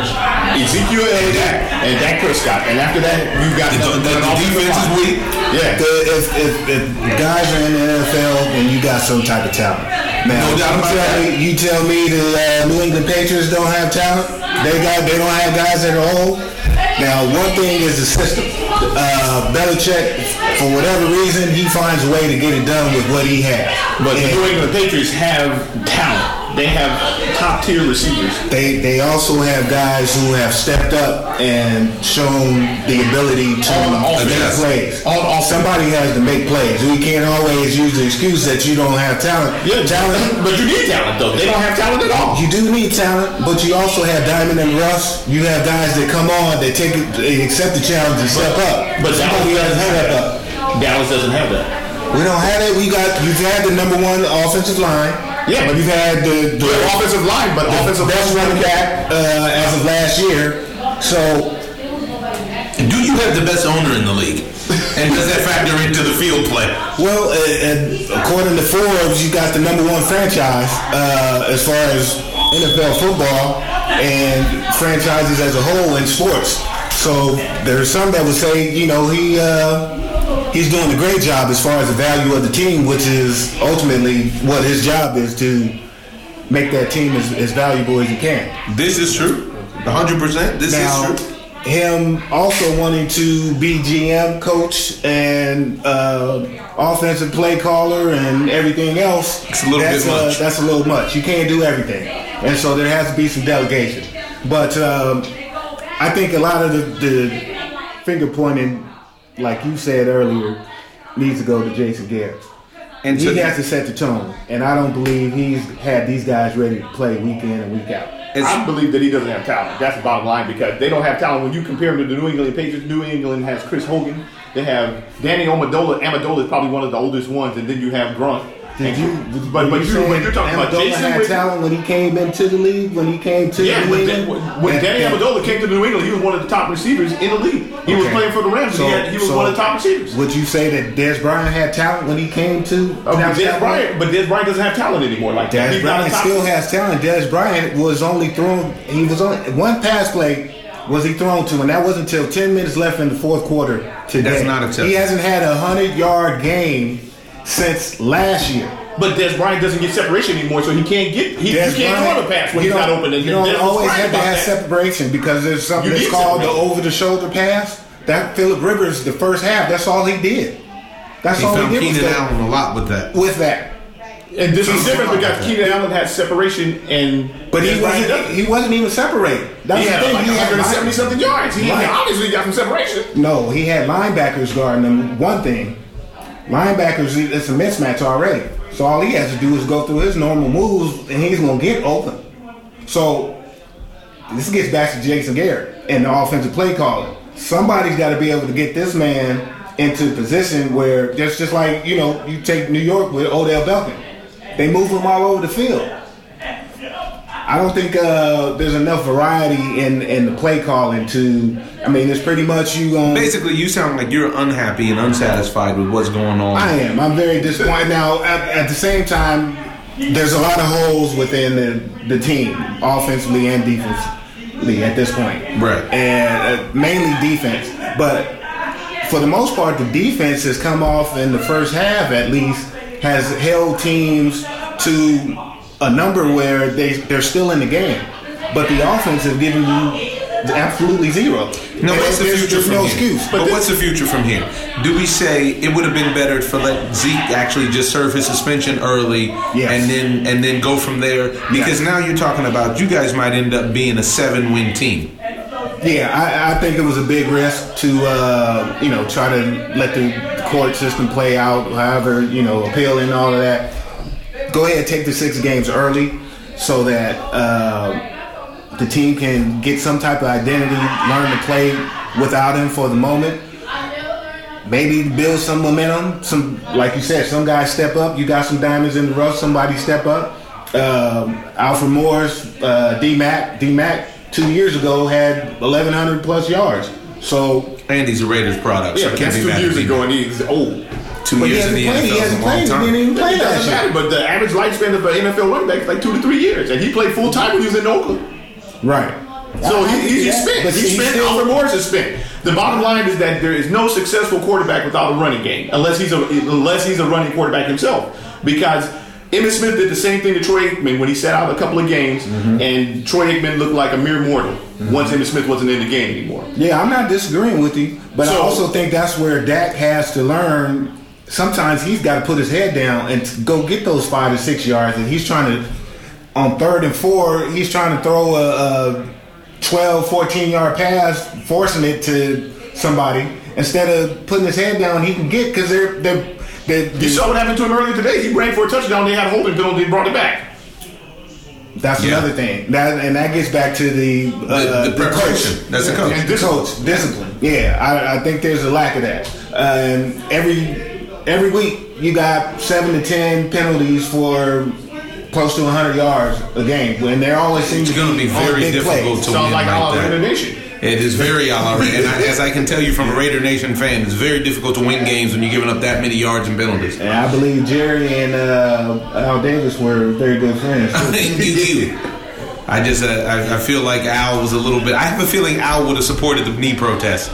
Ezekiel Elliott and Dak Prescott. And after that, you've got The, the, the an defense is weak. Yeah. The, if, if, if guys are in the NFL, then you got some type of talent. Now, No doubt you about tell that. Me, you tell me the uh, New England Patriots don't have talent. They got they don't have guys that are old. Now, one thing is the system. Uh, Belichick, for whatever reason, he finds a way to get it done with what he has. But the New England Patriots have talent. They have top tier receivers. They they also have guys who have stepped up and shown the ability to offense. make plays. Offense. Somebody has to make plays. We can't always use the excuse that you don't have talent. Yeah, talent. But you need talent though. They don't have talent at all. You do need talent, but you also have Diamond and Russ. You have guys that come on, they take it, they accept the challenge and step up. But somebody Dallas doesn't have up. that. Dallas doesn't have that. We don't have it. We got you've had the number one offensive line. Yeah, but you've had the, the The offensive line, but the offensive best running back uh, as of last year. So Do you have the best owner in the league? And does that factor into the field play? Well, uh, and according to Forbes, you got the number one franchise uh, as far as NFL football and franchises as a whole in sports. So there's some that would say, you know, he uh, he's doing a great job as far as the value of the team, which is ultimately what his job is to make that team as, as valuable as he can. This is true. 100%. This Now, is true. him also wanting to be GM, coach, and uh, offensive play caller and everything else. It's a little that's bit uh, much. that's a little much. You can't do everything, and so there has to be some delegation. But um, I think a lot of the, the finger pointing, like you said earlier, needs to go to Jason Garrett. And he so- has to set the tone, and I don't believe he's had these guys ready to play week in and week out. I believe that he doesn't have talent. That's the bottom line because they don't have talent. When you compare him to the New England Patriots, New England has Chris Hogan. They have Danny Amendola. Amendola is probably one of the oldest ones, and then you have Gronk. Did And- you? But but you, you when you're talking about Jason had Witten- talent when he came into the league. When he came to Yeah, New when, England. when, when Danny and- Amendola came to New England, he was one of the top receivers in the league. He was playing for the Rams. and he, had, he was so one of the top receivers. Would you say that Dez Bryant had talent when he came to? Oh, but Dez Cowboys? Bryant, but Dez Bryant doesn't have talent anymore. Like that. Dez He's not Bryant top- still has talent. Dez Bryant was only thrown. He was on one pass play. Was he thrown to? And that wasn't until ten minutes left in the fourth quarter. Today, That's not a test. He hasn't had a hundred yard game since last year. But Dez Bryant doesn't get separation anymore, so he can't get. He, Dez you can't Bryant- throw the pass when he's not don't- open. And You don't Dez always right have to have that. separation because there's something You that's need called the over the shoulder pass. That Philip Rivers, the first half, that's all he did. That's He all found he did Keenan that- Allen a lot with that. with that. And this is different because Keenan Allen had separation and But he wasn't. doesn't. He wasn't even separated. That's He the had thing. like he had 170 something yards. He Right. obviously got some separation. No, he had linebackers guarding him. One thing, linebackers, it's a mismatch already. So all he has to do is go through his normal moves, and he's gonna get open. So this gets back to Jason Garrett and the offensive play calling. Somebody's got to be able to get this man into a position where just just like you know you take New York with Odell Beckham, they move him all over the field. I don't think uh, there's enough variety in in the play calling to. I mean, it's pretty much you going. Basically, you sound like you're unhappy and unsatisfied with what's going on. I am. I'm very disappointed. Now, at, at the same time, there's a lot of holes within the, the team, offensively and defensively, at this point. Right. And uh, mainly defense. But for the most part, the defense has come off in the first half, at least, has held teams to a number where they, they're still in the game. But the offense has given you absolutely zero. No, what's the future there's from no here? excuse. But, what's the future from here? Do we say it would have been better for let Zeke actually just serve his suspension early Yes. and then and then go from there? Because Yes. now you're talking about you guys might end up being a seven win team. Yeah, I, I think it was a big risk to uh, you know try to let the court system play out, however you know appeal and all of that. Go ahead, and take the six games early, so that uh, the team can get some type of identity, learn to play without him for the moment. Maybe build some momentum. Some, like you said, some guys step up. You got some diamonds in the rough. Somebody step up. Um, Alfred Morris, uh, D Mac, D Mac, two years ago had 1,100 plus yards. So, And he's a Raiders product. Yeah, so but can't that's be two years ago, and he's old. Two but years in hasn't the played. NFL is a hasn't long played. He didn't even play It that doesn't matter, shit. but the average lifespan of an NFL running back is like two to three years, and he played full time when he was in Oakland. Right. So he, he's Yeah, spent. but He's see, spent. still- Alfred Morris is spent. The bottom line is that there is no successful quarterback without a running game, unless he's a unless he's a running quarterback himself. Because Emmitt Smith did the same thing to Troy Aikman when he sat out a couple of games, Mm-hmm. and Troy Aikman looked like a mere mortal once Emmitt Smith wasn't in the game anymore. Yeah, I'm not disagreeing with you, but I also think that's where Dak has to learn. Sometimes he's got to put his head down and go get those five or six yards, and he's trying to, on third and four, he's trying to throw a, a 12, 14 yard pass, forcing it to somebody instead of putting his head down. He can get because they're they're. they're, You saw what happened to him earlier today. He ran for a touchdown. They had a holding penalty. Brought it back. that's Yeah. another thing. That and that gets back to the uh, The, the preparation. coach. That's the coach. And The coach discipline. Yeah, I, I think there's a lack of that. Um, every every week you got seven to ten penalties for close to 100 yards a game, when there always seems It's to going to be on very big difficult plays. to sounds win like like all that. in the nation. It is very a la and I, as I can tell you from a Raider Nation fan, it's very difficult to win games when you're giving up that many yards and penalties. And I believe Jerry and uh, Al Davis were very good friends. too. you, you. I just uh, I, I feel like Al was a little bit. I have a feeling Al would have supported the knee protest.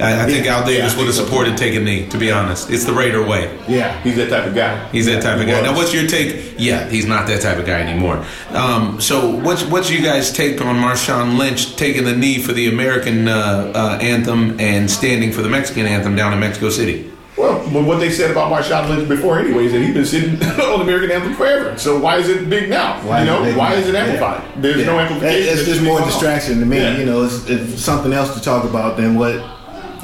I, I think Al Davis I would have think so, supported taking a knee. To be honest, it's the Raider way. yeah. He's that type of guy. He's that type of guy. was. Now, what's your take? Yeah, he's not that type of guy anymore. Um, so, what's what's you guys' take on Marshawn Lynch taking the knee for the American uh, uh, anthem and standing for the Mexican anthem down in Mexico City? Well, well, what they said about Marshawn Lynch before, anyways, that he's been sitting on the American anthem forever. So why is it big now? Why you know, big why now? is it Yeah. amplified? There's Yeah. no amplification. It's It's just just more going on. distraction to me. Yeah. You know, it's, it's something else to talk about than what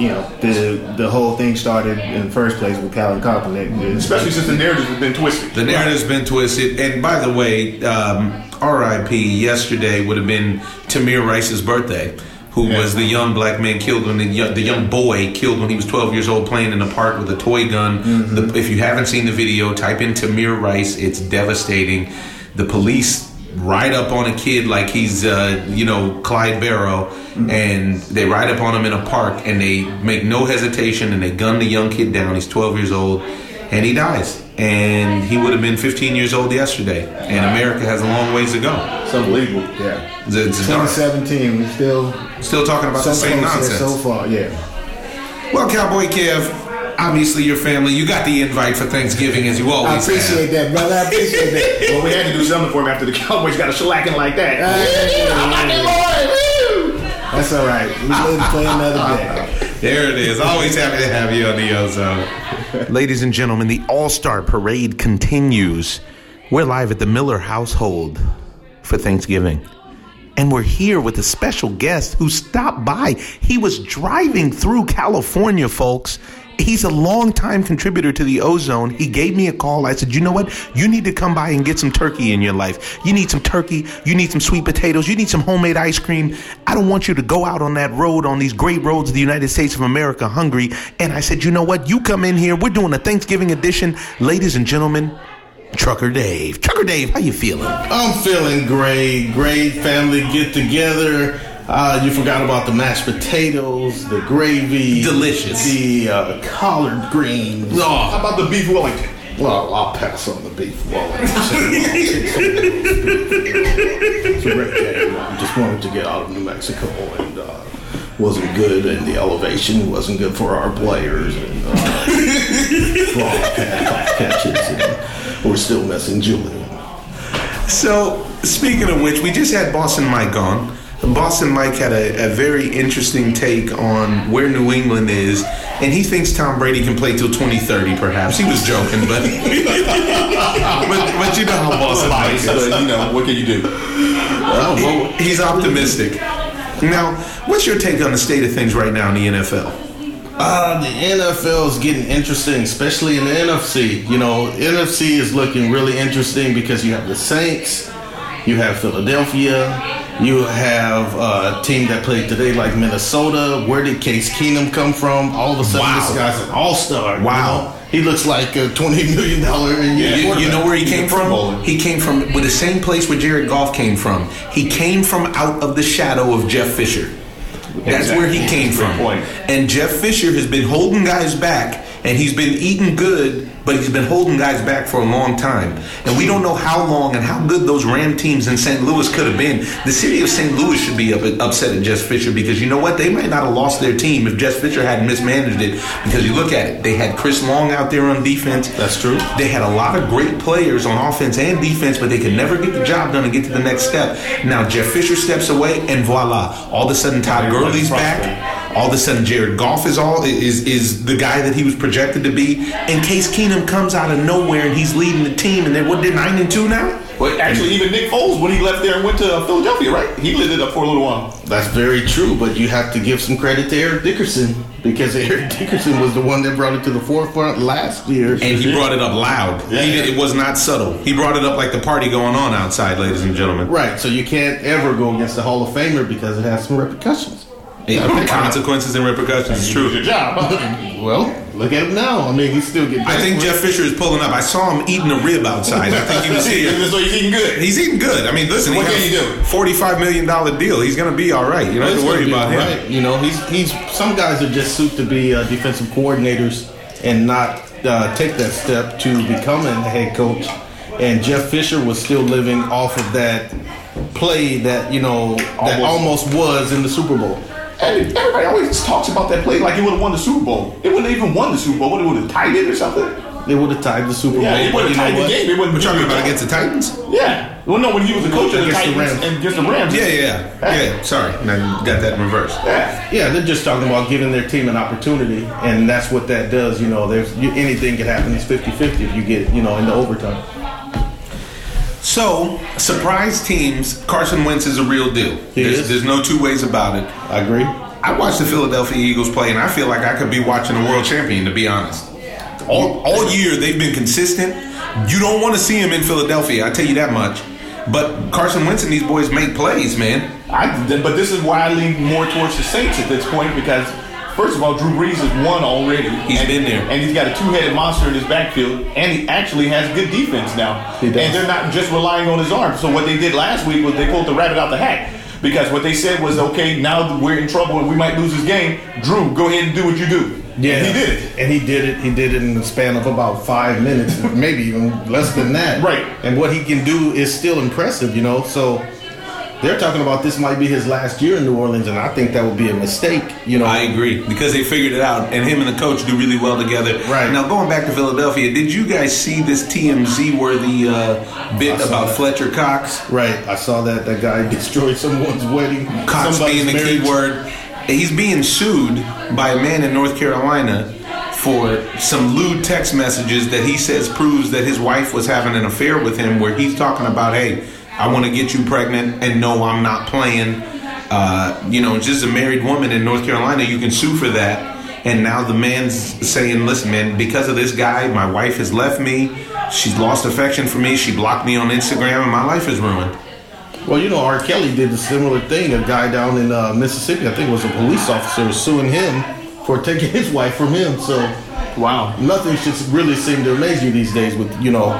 you know the the whole thing started in the first place with Colin Kaepernick. Especially since the narrative has been twisted. The narrative's been twisted. And by the way, um, RIP yesterday would have been Tamir Rice's birthday, who Yeah. was the young black man killed when the young, the young boy killed when he was 12 years old playing in a park with a toy gun. The, if you haven't seen the video, type in Tamir Rice. It's devastating. The police ride up on a kid like he's, uh, you know, Clyde Barrow, and they ride up on him in a park, and they make no hesitation, and they gun the young kid down. He's 12 years old, and he dies. And he would have been 15 years old yesterday, and America has a long ways to go. It's unbelievable. Yeah. It's, it's 2017, we still Still talking about the same nonsense. so far. Yeah. Well, Cowboy Kev, obviously your family, you got the invite for Thanksgiving as you always. I always appreciate have. that, brother. I appreciate that. Well, we had to do something for him after the Cowboys got a shellacking like that. That's all right. We live to play another day. There it is. Always happy to have you on the Ozone. Ladies and gentlemen, the All Star Parade continues. We're live at the Miller household for Thanksgiving. And we're here with a special guest who stopped by. He was driving through California, folks. He's a longtime contributor to the Ozone. He gave me a call. I said, You know what? You need to come by and get some turkey in your life. You need some turkey. You need some sweet potatoes. You need some homemade ice cream. I don't want you to go out on that road, on these great roads of the United States of America, hungry. And I said, You know what? You come in here. We're doing a Thanksgiving edition. Ladies and gentlemen, Trucker Dave. Trucker Dave, how you feeling? I'm feeling great. Great family get together. Uh, you forgot about the mashed potatoes, the gravy, Delicious. the uh, collard greens. How about the beef Wellington? Well, I'll pass on the beef Wellington. it's a great day. I just wanted to get out of New Mexico and uh, wasn't good, and the elevation wasn't good for our players. And uh, Frog had tough catches, and we're still missing Julian. So, speaking of which, we just had Boston Mike on. Boston Mike had a, a very interesting take on where New England is, and he thinks Tom Brady can play till 2030, perhaps. He was joking, but but, but you know how Boston Mike is. But, you know, what can you do? Oh, well, he's optimistic. Now, what's your take on the state of things right now in the NFL? Uh, the NFL is getting interesting, especially in the NFC. You know, NFC is looking really interesting because you have the Saints, you have Philadelphia, you have uh, a team that played today like Minnesota. Where did Case Keenum come from? All of a sudden, Wow. this guy's an all-star. Wow. You know? He looks like a twenty million dollar a year. You, you know where he came from? He came from with the same place where Jared Goff came from. He came from out of the shadow of Jeff Fisher. That's where he came from. point. And Jeff Fisher has been holding guys back, and he's been eating good, but he's been holding guys back for a long time. And we don't know how long and how good those Ram teams in St. Louis could have been. The city of St. Louis should be up, upset at Jeff Fisher because you know what? They might not have lost their team if Jeff Fisher hadn't mismanaged it. Because you look at it, they had Chris Long out there on defense. That's true. They had a lot of great players on offense and defense, but they could never get the job done and get to the next step. Now Jeff Fisher steps away, and voila! All of a sudden, Todd Gurley's back. All of a sudden, Jared Goff is all is is the guy that he was projected to be. And Case Keenum comes out of nowhere, and he's leading the team. And they're what? They're nine and two now. Well, actually, even Nick Foles, when he left there and went to Philadelphia, right? He lit it up for a little while. That's very true, but you have to give some credit to Eric Dickerson because Eric Dickerson was the one that brought it to the forefront last year. And he brought it up loud. Yeah. He did, it was not subtle. He brought it up like the party going on outside, ladies and gentlemen. Right, so you can't ever go against the Hall of Famer because it has some repercussions. It- consequences and repercussions. It's true. Your job. Well, look at him now. I mean, he's still getting. I think Jeff Fisher is pulling up. I saw him eating a rib outside. I think he was here. so he's eating good. He's eating good. I mean, listen, What he can has you do? Forty-five million dollar deal. He's going to be all right. You don't have to worry about him. right. You know, he's he's. Some guys are just suited to be uh, defensive coordinators and not uh, take that step to becoming a head coach. And Jeff Fisher was still living off of that play that you know that Almost. almost was in the Super Bowl. And everybody always talks about that play like it would have won the Super Bowl. It wouldn't have even won the Super Bowl. What, it would have tied it or something? They would have tied the Super Bowl. Yeah, it but would you have know tied the what? game. It wouldn't We're talking about against the Titans. Yeah. Well, no, when he was the coach of the Against the Titans Rams. and against the Rams. Yeah, yeah, yeah. yeah. Sorry, I got that in reverse. Yeah. Yeah, they're just talking about giving their team an opportunity, and that's what that does. You know, there's you, anything can happen. It's 50-50 if you get you know in the overtime. So, surprise teams. Carson Wentz is a real deal. He there's, there's no two ways about it. I agree. I watched the Philadelphia Eagles play, and I feel like I could be watching a world champion. To be honest, all all year they've been consistent. You don't want to see them in Philadelphia. I tell you that much. But Carson Wentz and these boys make plays, man. I, but this is why I lean more towards the Saints at this point because, first of all, Drew Brees has won already. He's and, been there. and he's got a two-headed monster in his backfield, and he actually has good defense now. He does. And they're not just relying on his arm. So what they did last week was they pulled the rabbit out the hat. Because what they said was, okay, now we're in trouble and we might lose this game. Drew, go ahead and do what you do. And he did it. and he did it. He did it in the span of about five minutes, maybe even less than that. Right. And what he can do is still impressive. You know, so they're talking about this might be his last year in New Orleans, and I think that would be a mistake. You know, I agree because they figured it out, and him and the coach do really well together. Right. now, going back to Philadelphia, did you guys see this TMZ worthy uh, bit about that. Fletcher Cox? right? I saw that that guy destroyed someone's wedding. Cox being the key word. He's being sued by a man in North Carolina for some lewd text messages that he says proves that his wife was having an affair with him, where he's talking about, hey, I want to get you pregnant, and no, I'm not playing. Uh, you know, just a married woman in North Carolina, you can sue for that. And now the man's saying, listen, man, because of this guy, my wife has left me. She's lost affection for me. She blocked me on Instagram, and my life is ruined. Well, you know, R. Kelly did a similar thing. A guy down in uh, Mississippi, I think it was a police officer, was suing him for taking his wife from him. So Wow. nothing should really seem to amaze you these days. With you know,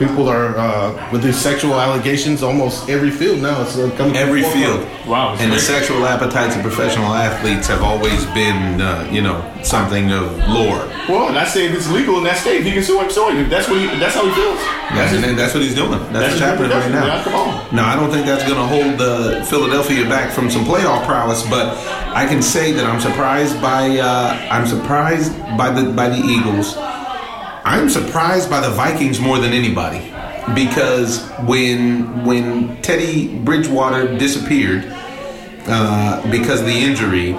people are uh, with these sexual allegations. Almost every field now is uh, coming. every field. Wow, it's And the sexual appetites of professional athletes have always been, uh, you know, something of lore. Well, and I say if it's legal in that state, he can sue him. Sue him. That's what he. That's how he feels. That's, and that's what he's doing. That's, That's what's happening right now. man. Come on. Now, I don't think that's going to hold uh, Philadelphia back from some playoff prowess, but I can say that I'm surprised by uh, I'm surprised by the by the Eagles. I'm surprised by the Vikings more than anybody because when when Teddy Bridgewater disappeared uh, because of the injury,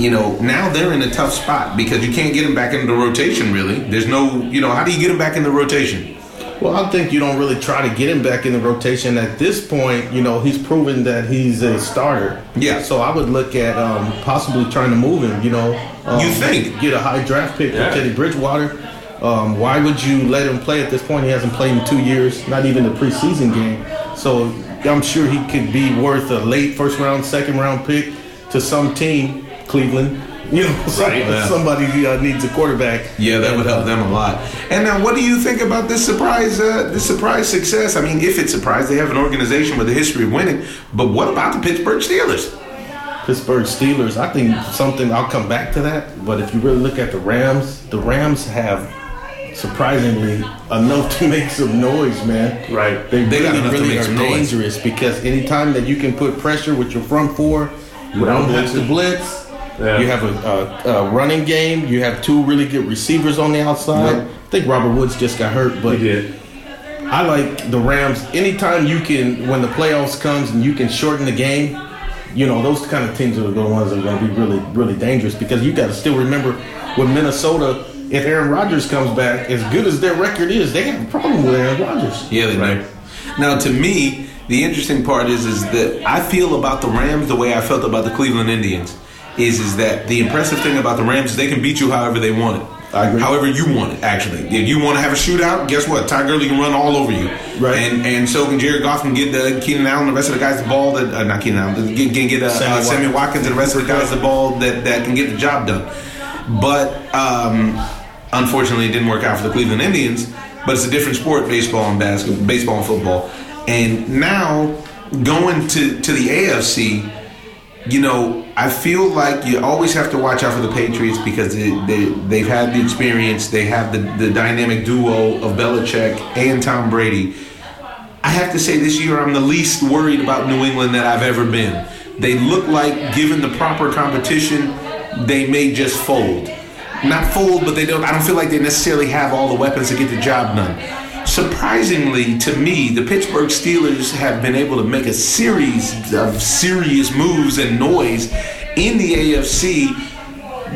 you know now they're in a tough spot because you can't get him back into the rotation. Really, there's no you know how do you get him back in the rotation? Well, I think you don't really try to get him back in the rotation at this point. You know, he's proven that he's a starter. Yeah. So I would look at um, possibly trying to move him. You know, um, You think? get a high draft pick Yeah. for Teddy Bridgewater? Um, why would you let him play at this point? He hasn't played in two years, not even the preseason game. So I'm sure he could be worth a late first round, second round pick to some team, Cleveland. You know, yeah. somebody uh, needs a quarterback. Yeah, that would help uh, them a lot. And now, what do you think about this surprise? Uh, this surprise success? I mean, if it's surprise, they have an organization with a history of winning. But what about the Pittsburgh Steelers? Pittsburgh Steelers. I think something. I'll come back to that. But if you really look at the Rams, the Rams have surprisingly enough to make some noise, man. Right. They, They got really, to really make are some noise. dangerous because anytime that you can put pressure with your front four, you Without don't have to blitz. Yeah. You have a, a, a running game. You have two really good receivers on the outside. Yep. I think Robert Woods just got hurt, but He did. I like the Rams. Anytime you can, when the playoffs comes and you can shorten the game, you know those kind of teams are the ones that are going to be really, really dangerous because you got to still remember with Minnesota. If Aaron Rodgers comes back, as good as their record is, they have a problem with Aaron Rodgers. Yeah, they do. Now, to me, the interesting part is is that I feel about the Rams the way I felt about the Cleveland Indians. Is is that the impressive thing about the Rams is they can beat you however they want it. I agree. However you want it, actually. If you want to have a shootout, guess what? Ty Gurley can run all over you. Right. And and so can Jared Goff can get uh, Keenan Allen, the rest of the guys the ball that uh, not Keenan Allen, can, can get uh, Sammy uh, Sammy Watkins and the rest of the guys the ball that that can get the job done. But um, unfortunately, it didn't work out for the Cleveland Indians. But it's a different sport, baseball and basketball, baseball and football. And now going to to the AFC, you know, I feel like you always have to watch out for the Patriots because they, they, they've had the experience. They have the, the dynamic duo of Belichick and Tom Brady. I have to say this year I'm the least worried about New England that I've ever been. They look like, given the proper competition, they may just fold. Not fold, but they don't. I don't feel like they necessarily have all the weapons to get the job done. Surprisingly to me, the Pittsburgh Steelers have been able to make a series of serious moves and noise in the AFC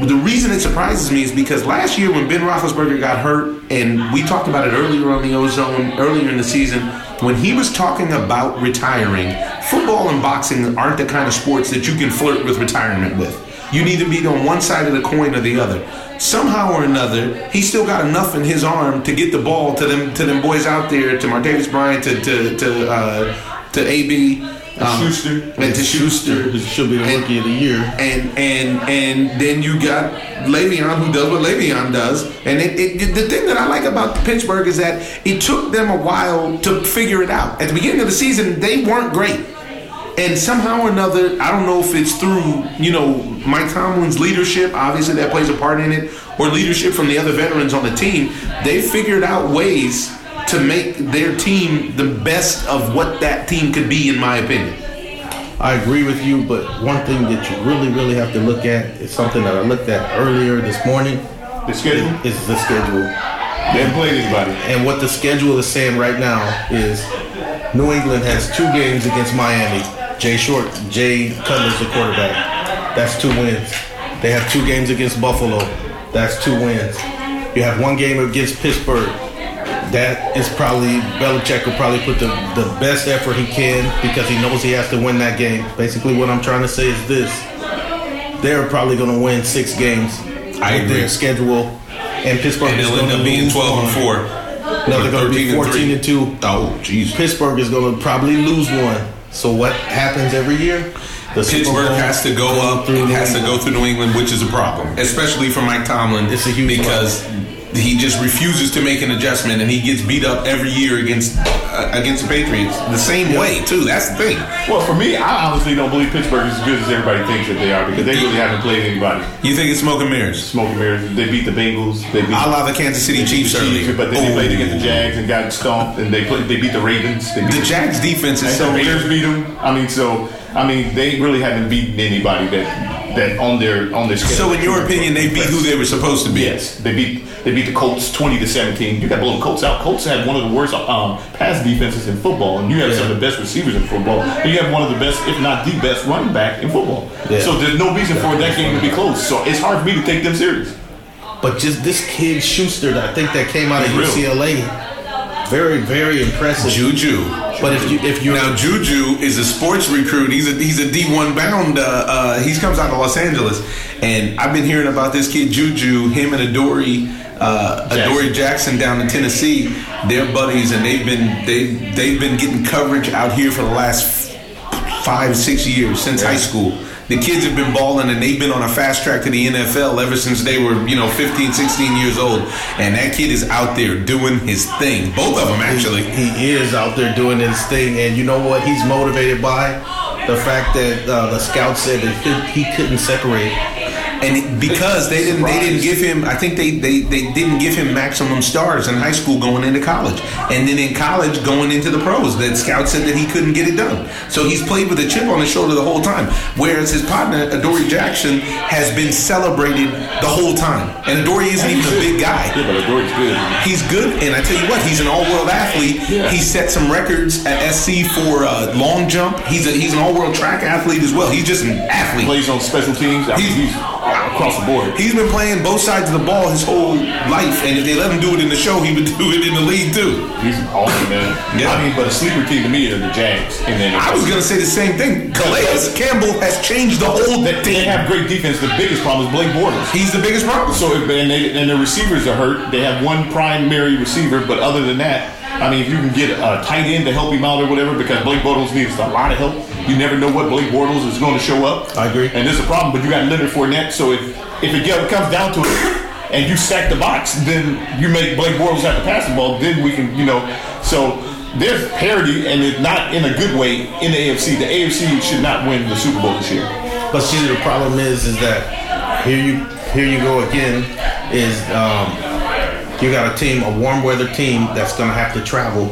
the reason it surprises me is because last year when Ben Roethlisberger got hurt, and we talked about it earlier on the Ozone, earlier in the season, when he was talking about retiring, football and boxing aren't the kind of sports that you can flirt with retirement with. You need to be on one side of the coin or the other. Somehow or another, he still got enough in his arm to get the ball to them to them boys out there, to Martavis Bryant, to to to uh, to AB, um, Schuster. and to Schuster He should be the And- rookie of the year. and and and then you got Le'Veon who does what Le'Veon does. And it, it, the thing that I like about Pittsburgh is that it took them a while to figure it out. At the beginning of the season, they weren't great. And somehow or another, I don't know if it's through, you know, Mike Tomlin's leadership, obviously that plays a part in it, or leadership from the other veterans on the team, they figured out ways to make their team the best of what that team could be, in my opinion. I agree with you, but one thing that you really, really have to look at is something that I looked at earlier this morning The schedule. is the schedule. They haven't played anybody. And what the schedule is saying right now is New England has two games against Miami. Jay Short, Jay Cutler's the quarterback. That's two wins. They have two games against Buffalo. That's two wins. You have one game against Pittsburgh. That is probably Belichick will probably put the, the best effort he can because he knows he has to win that game. Basically, what I'm trying to say is this: they're probably going to win six games. I with agree. Their schedule, and Pittsburgh And is going to lose 12 and 4. No, they're going to be 14 and 2. Oh, jeez. Pittsburgh is going to probably lose one. So what happens every year? The Pittsburgh has to go up New has to go through New England, which is a problem, especially for Mike Tomlin. It's a huge because he just refuses to make an adjustment, and he gets beat up every year against uh, against the Patriots the same way too. That's the thing. Well, for me, I honestly don't believe Pittsburgh is as good as everybody thinks that they are because they really haven't played anybody. You think it's smoke and mirrors? Smoke and mirrors. They beat the Bengals. They beat I love the Kansas City the Chiefs earlier, but then they played against the Jags and got stomped, and they played. They beat the Ravens. They beat The Jags defense is so the Raiders beat them. I mean, so I mean, they really haven't beaten anybody that that on their on their schedule. So, in your opinion, they beat who they were supposed to be. Yes, they beat they beat the Colts twenty to seventeen. You got to blow the Colts out. Colts had one of the worst um, pass defenses in football, and you have some of the best receivers in football. And you have one of the best, if not the best, running back in football. Yeah. So there's no reason for that game to be close. So it's hard for me to take them serious. But just this kid Schuster, that I think that came out of He's real. UCLA. Very, very impressive. Juju. But if you if you Now Juju is a sports recruit. He's a he's a D one bound. Uh, uh, he comes out of Los Angeles, and I've been hearing about this kid Juju. Him and Adoree, uh, Adoree Jackson down in Tennessee. They're buddies, and they've been they they've been getting coverage out here for the last five six years since high school. The kids have been balling and they've been on a fast track to the NFL ever since they were, you know, 15, 16 years old. And that kid is out there doing his thing. Both of them, actually. He, he is out there doing his thing, and you know what? He's motivated by the fact that uh, the scout said that he, he couldn't separate. And because they didn't, they didn't give him. I think they, they they didn't give him maximum stars in high school going into college, and then in college going into the pros. That scout said that he couldn't get it done. So he's played with a chip on his shoulder the whole time. Whereas his partner Adoree Jackson has been celebrated the whole time, and Adoree isn't even a big guy. Yeah, but Adoree's good. He's good, and I tell you what, he's an all-world athlete. yeah. He set some records at SC for uh, long jump. He's a, he's an all-world track athlete as well. He's just an athlete. Plays on special teams. I mean, He's- he's across the board. He's been playing both sides of the ball his whole life, and if they let him do it in the show, he would do it in the league too. He's awesome, man. Yeah. I mean, but a sleeper team to me are the Jags. And then I was gonna say the same thing. Calais Campbell has changed the whole they, they have great defense. The biggest problem is Blake Bortles. He's the biggest problem. So if, and, they, and their receivers are hurt. They have one primary receiver, but other than that, I mean, if you can get a tight end to help him out or whatever, because Blake Bortles needs a lot of help. You never know what Blake Bortles is going to show up. I agree. And there's a problem, but you got Leonard Fournette. So if if it get, comes down to it, and you stack the box, then you make Blake Bortles have to pass the ball. Then we can, you know, so. There's parity, and it's not in a good way in the AFC. The AFC should not win the Super Bowl this year. But see, the problem is, is that here you here you go again. Is um, you got a team, a warm weather team that's going to have to travel,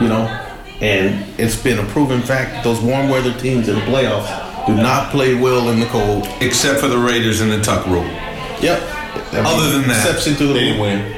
you know, and it's been a proven fact that those warm weather teams in the playoffs do not play well in the cold. Except for the Raiders in the tuck rule. Yep. Other than that- exception to the They didn't win.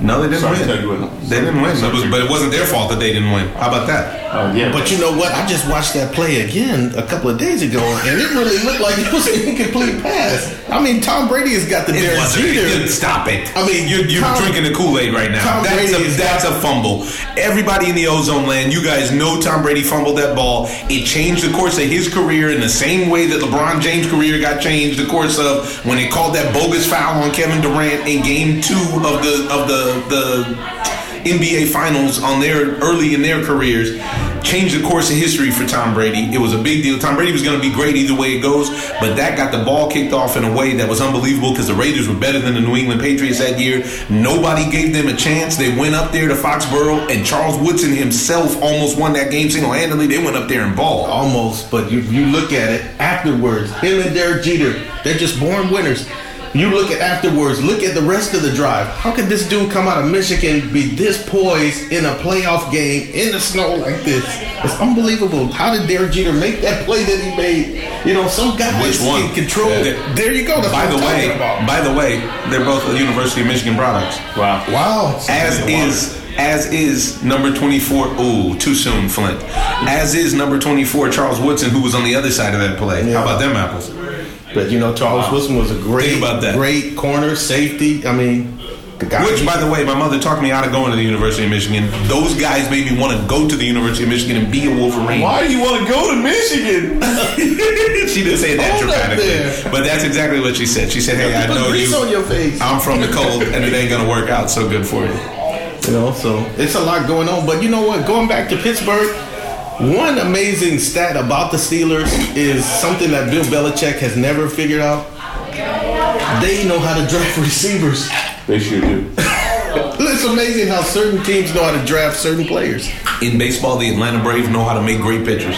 No, they didn't Sorry to win. tell you. They didn't win. It was, but it wasn't their fault that they didn't win. How about that? Oh yeah, But you know what? I just watched that play again a couple of days ago, and it really looked like it was an incomplete pass. I mean, Tom Brady has got the Derek Jeter. stop it. I mean, you're, you're Tom- drinking the Kool Aid right now. Tom that's Brady a that's a fumble. Everybody in the ozone land, you guys know Tom Brady fumbled that ball. It changed the course of his career in the same way that LeBron James' career got changed. The course of when they called that bogus foul on Kevin Durant in Game Two of the of the the. NBA Finals on their early in their careers changed the course of history for Tom Brady. It was a big deal. Tom Brady was going to be great either way it goes, but that got the ball kicked off in a way that was unbelievable because the Raiders were better than the New England Patriots that year. Nobody gave them a chance. They went up there to Foxborough, and Charles Woodson himself almost won that game single handedly. They went up there and balled. Almost, but you you look at it afterwards. Him and Derek Jeter, they're just born winners. You look at afterwards. Look at the rest of the drive. How could this dude come out of Michigan be this poised in a playoff game in the snow like this? It's unbelievable. How did Derek Jeter make that play that he made? You know, some guys Which one? can control. Yeah. There you go. That's By the way, about. by the way, they're both University of Michigan products. wow. wow. As is as is number 24 ooh too soon flint as is number 24 charles woodson who was on the other side of that play how about them apples But you know, Charles Woodson was a great, Think about that. great corner safety. I mean, the guy. Which, by the way, my mother talked me out of going to the University of Michigan. Those guys made me want to go to the University of Michigan and be a Wolverine. Why do you want to go to Michigan? she didn't say that Hold dramatically, but that's exactly what she said. She said, "Hey, I know you. on your face. I'm from the cold, and it ain't gonna work out so good for you." You know, so it's a lot going on. But you know what? Going back to Pittsburgh, one amazing stat about the Steelers is something that Bill Belichick has never figured out. They know how to draft receivers. They sure do. It's amazing how certain teams know how to draft certain players. In baseball, the Atlanta Braves know how to make great pitchers.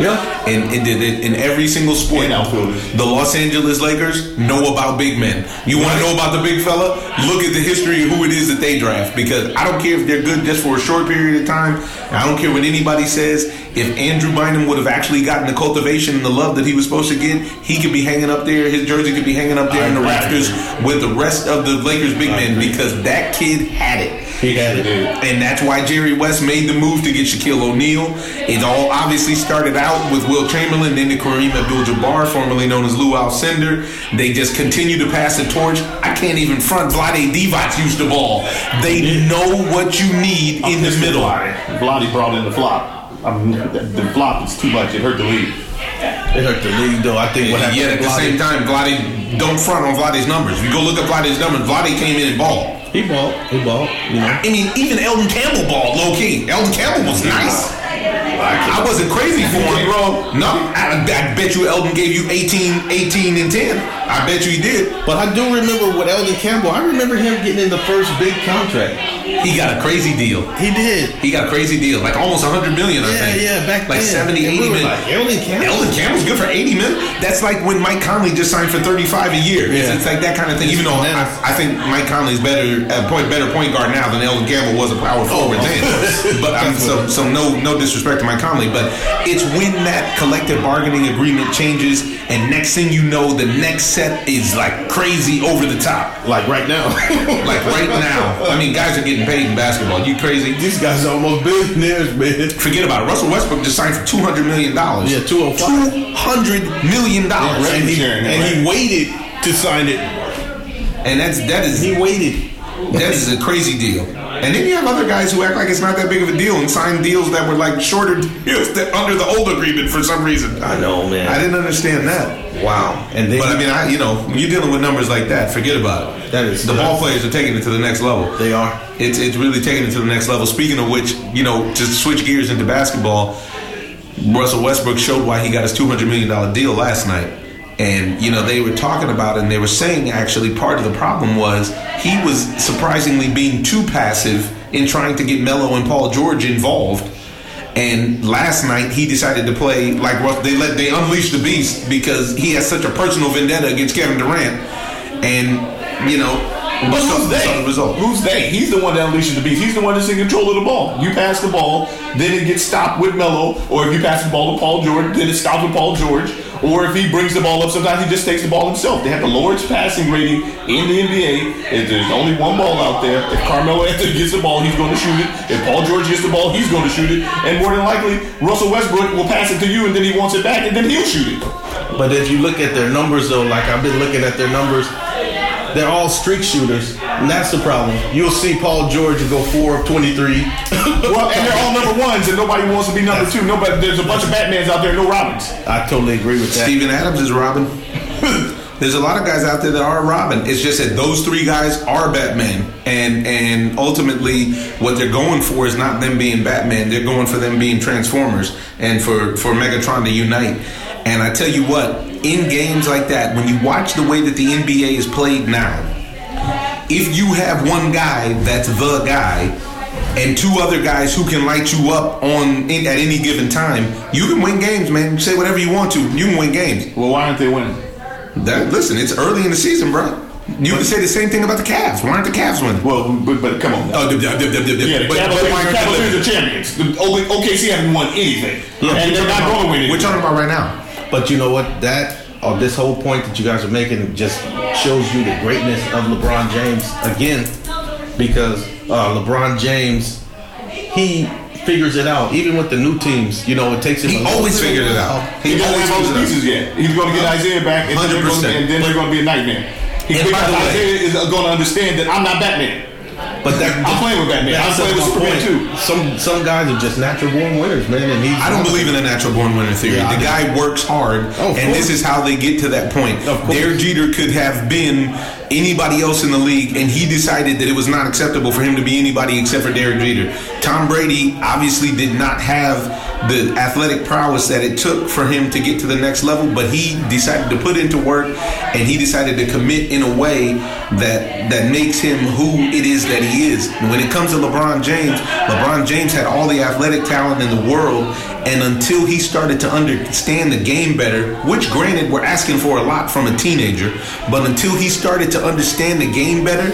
Yeah. And in, in, in every single sport, And outfielders. the Los Angeles Lakers know about big men. You want to know about the big fella? Look at the history of who it is that they draft. Because I don't care if they're good just for a short period of time. I don't care what anybody says. If Andrew Bynum would have actually gotten the cultivation and the love that he was supposed to get, he could be hanging up there. His jersey could be hanging up there in the rafters with the rest of the Lakers big men because that kid had it. He had it. And that's why Jerry West made the move to get Shaquille O'Neal. It all obviously started out with Wilt Chamberlain, then to Kareem Abdul-Jabbar, formerly known as Lew Alcindor. They just continue to pass the torch. I can't even front. Vlade Divac used the ball. They know what you need in the middle. Vladi brought in the flop. I mean, the, the flop is too much. It hurt the league. It hurt the league, though. I think what happened. Yet at the Vlade- same time, Vlade don't front on Vlade's numbers. If you go look at Vlade's numbers, Vlade came in and balled. He balled. He balled. You know. I mean, even Elden Campbell balled low key. Elden Campbell was nice. I wasn't crazy for him, bro. No, I, I bet you Elden gave you 18, 18 and 10. I bet you he did. But I do remember with Elden Campbell. I remember him getting in the first big contract. He got a crazy deal. He did. He got a crazy deal, like almost 100 million, I Yeah, think. yeah, yeah, back like then. 70, And 80 we million. like, Elden Campbell? Elden Campbell's good for 80 million. That's like when Mike Conley just signed for 35 a year. Yeah. it's like that kind of thing. Even though I. I think Mike Conley's better a point better point guard now than Elden Campbell was a power forward of then. But I'm so so no no disrespect to Mike Conley, but it's when that collective bargaining agreement changes, and next thing you know, the next set is like crazy over the top. Like right now. Like right now, I mean, guys are getting paid in basketball. You crazy? These guys are almost billionaires, man. Forget about it. Russell Westbrook just signed for two hundred million dollars. Yeah, 205. Two hundred million dollars, And he, and he waited to sign it. and that's that is He waited. that is a crazy deal. And then you have other guys who act like it's not that big of a deal and sign deals that were like shorter deals that under the old agreement for some reason. I know, man. I didn't understand that. Wow. And then But I mean, I you know, when you're dealing with numbers like that, forget about it. That is- the ball players are taking it to the next level. they are. It's it's really taking it to the next level. Speaking of which, you know, just switch gears into basketball. Russell Westbrook showed why he got his two hundred million dollar deal last night, and you know they were talking about it, and they were saying actually part of the problem was he was surprisingly being too passive in trying to get Melo and Paul George involved. And last night he decided to play like. They let they unleashed the beast because he has such a personal vendetta against Kevin Durant, and you know. But who's they? the result. Who's they? He's the one that unleashes the beast. He's the one that's in control of the ball. You pass the ball, then it gets stopped with Melo, or if you pass the ball to Paul George, then it stops with Paul George. Or if he brings the ball up, sometimes he just takes the ball himself. They have the lowest passing rating in the NBA. If there's only one ball out there, if Carmelo Anthony gets the ball, he's going to shoot it. If Paul George gets the ball, he's going to shoot it. And more than likely, Russell Westbrook will pass it to you, and then he wants it back, and then he'll shoot it. But if you look at their numbers, though, like I've been looking at their numbers, they're all streak shooters, and that's the problem. You'll see Paul George go four of twenty-three. Well, and they're all number ones, and nobody wants to be number two. Nobody. There's a bunch of Batmans out there, no Robins. I totally agree with that. Steven Adams is Robin. There's a lot of guys out there that are Robin. It's just that those three guys are Batman, and and ultimately what they're going for is not them being Batman. They're going for them being Transformers and for for Megatron to unite. And I tell you what, in games like that, when you watch the way that the NBA is played now, if you have one guy that's the guy and two other guys who can light you up on in, at any given time, you can win games, man. You say whatever you want to, you can win games. Well, why aren't they winning? That listen, it's early in the season, bro. You can say the same thing about the Cavs. Why aren't the Cavs winning? Well, but, but come on. Oh, dip, dip, dip, dip, dip, dip. yeah, the but, Cavaliers, but why aren't they Cavaliers winning? are champions. The OKC haven't won anything, and they're not going to win We're talking about right now. But you know what? That or this whole point that you guys are making just shows you the greatness of LeBron James again, because uh, LeBron James he figures it out. Even with the new teams, you know, it takes him. He always figured it out. He He doesn't always figures pieces yet. He's going to get Isaiah back, and then, they're going to, 100%. then they're going to be a nightmare. He, And by because the way- Isaiah is going to understand that I'm not Batman. But that, I'm playing with Batman. I'm playing with Superman point. too. Some some guys are just natural born winners, man. And he's I don't believe in a natural born winner theory. Yeah, the guy works hard, Oh, and this is how they get to that point. Derek Jeter could have been anybody else in the league, and he decided that it was not acceptable for him to be anybody except for Derek Jeter. Tom Brady obviously did not have the athletic prowess that it took for him to get to the next level, but he decided to put into work, and he decided to commit in a way that that makes him who it is that he is. When it comes to LeBron James, LeBron James had all the athletic talent in the world, And until he started to understand the game better, which granted we're asking for a lot from a teenager, but until he started to understand the game better,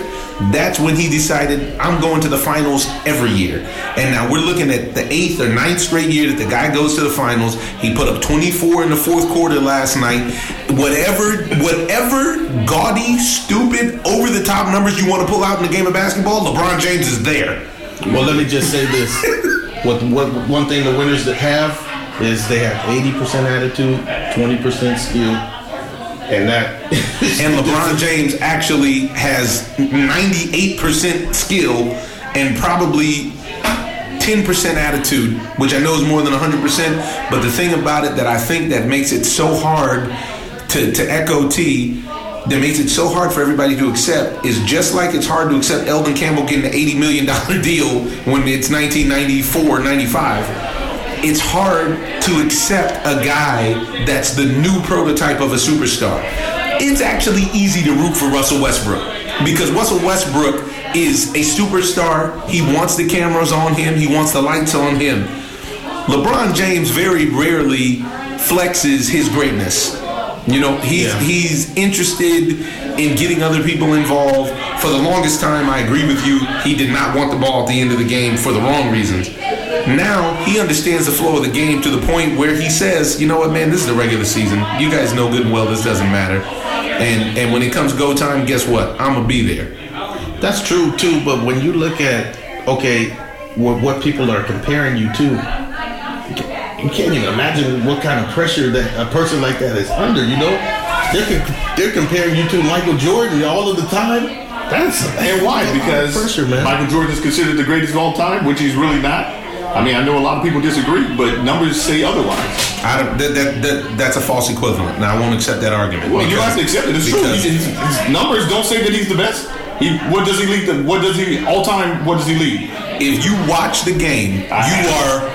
that's when he decided I'm going to the finals every year. And now we're looking at the eighth or ninth straight year that the guy goes to the finals. He put up 24 in the fourth quarter last night. Whatever, whatever gaudy, stupid, over the top numbers you want to pull out in the game of basketball, LeBron James is there. Well, let me just say this: what, what one thing the winners that have is they have eighty percent attitude, twenty percent skill, and that. And LeBron James actually has 98% skill and probably 10% attitude, which I know is more than 100%. But the thing about it that I think that makes it so hard to, to echo T, that makes it so hard for everybody to accept, is just like it's hard to accept Elden Campbell getting an $80 million deal when it's 1994, 95 it's hard to accept a guy that's the new prototype of a superstar. It's actually easy to root for Russell Westbrook because Russell Westbrook is a superstar. He wants the cameras on him, he wants the lights on him. LeBron James very rarely flexes his greatness. You know, he's Yeah. he's interested in getting other people involved. For the longest time, I agree with you. He did not want the ball at the end of the game for the wrong reasons. Now he understands the flow of the game to the point where he says, "You know what, man? This is the regular season. You guys know good and well this doesn't matter." And and when it comes go time, guess what? I'm gonna be there. That's true too, but when you look at okay, what, what people are comparing you to, you can't even imagine what kind of pressure that a person like that is under. You know, they're they're comparing you to Michael Jordan all of the time. That's And why? that's a lot of Because pressure, man. Michael Jordan is considered the greatest of all time, which he's really not. I mean, I know a lot of people disagree, but numbers say otherwise. I don't, that, that, that, that's a false equivalent. and I won't accept that argument. Well, you have to accept it. It's true. because- His, his numbers don't say that he's the best. He, what does he lead? The, what does he all time? What does he lead? if you watch the game, you are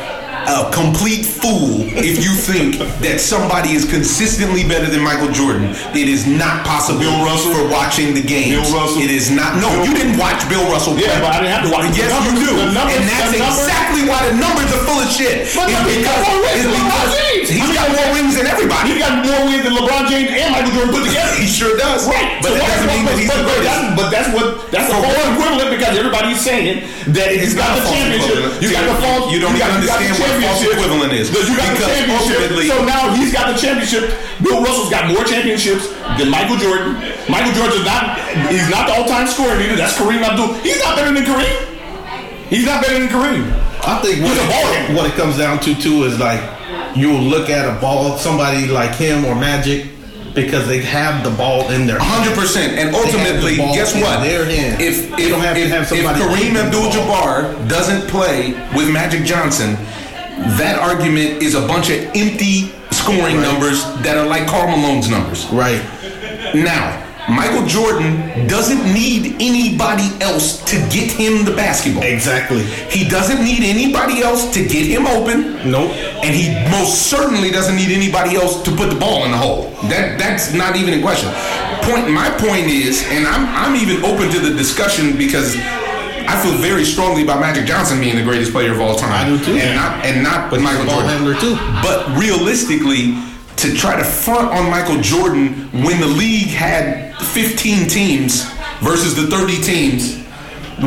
a complete fool if you think that somebody is consistently better than Michael Jordan. It is not possible Bill Russell? for watching the game. Bill Russell? It is not. No, Bill- you didn't watch Bill Russell. Play. Yeah, but I didn't have to watch Yes, numbers. you do. Numbers- and that's exactly why the numbers are full of shit. But It's got it's because James. He's I mean, got more rings than everybody. He got more wins than LeBron James and Michael Jordan put together. He sure does. Right, But so that doesn't mean that he's but, the greatest. that's, but that's what that's the false equivalent because everybody's saying that he's got the championship. You got the false. You don't even understand what false championship. equivalent is. Because you got the championship. So now he's got the championship. Bill Russell's got more championships than Michael Jordan. Michael Jordan's not. He's not the all-time scorer leader. That's Kareem Abdul. He's not better than Kareem. He's not better than Kareem. I think what He's a ball it, what it comes down to too is like you'll look at a ball, somebody like him or Magic, because they have the ball in their hundred percent. And ultimately, guess what? their hand. If if, don't have to if, have if somebody Kareem the ball. Abdul-Jabbar doesn't play with Magic Johnson, that argument is a bunch of empty scoring numbers that are like Karl Malone's numbers. right. Now, Michael Jordan doesn't need anybody else to get him the basketball. Exactly. He doesn't need anybody else to get him open. Nope. And he most certainly doesn't need anybody else to put the ball in the hole. That that's not even in question. Point my point is, and I'm I'm even open to the discussion because I feel very strongly about Magic Johnson being the greatest player of all time. I do too. And not and not But Michael a Jordan. handler too. But realistically, to try to front on Michael Jordan when the league had 15 teams versus the 30 teams,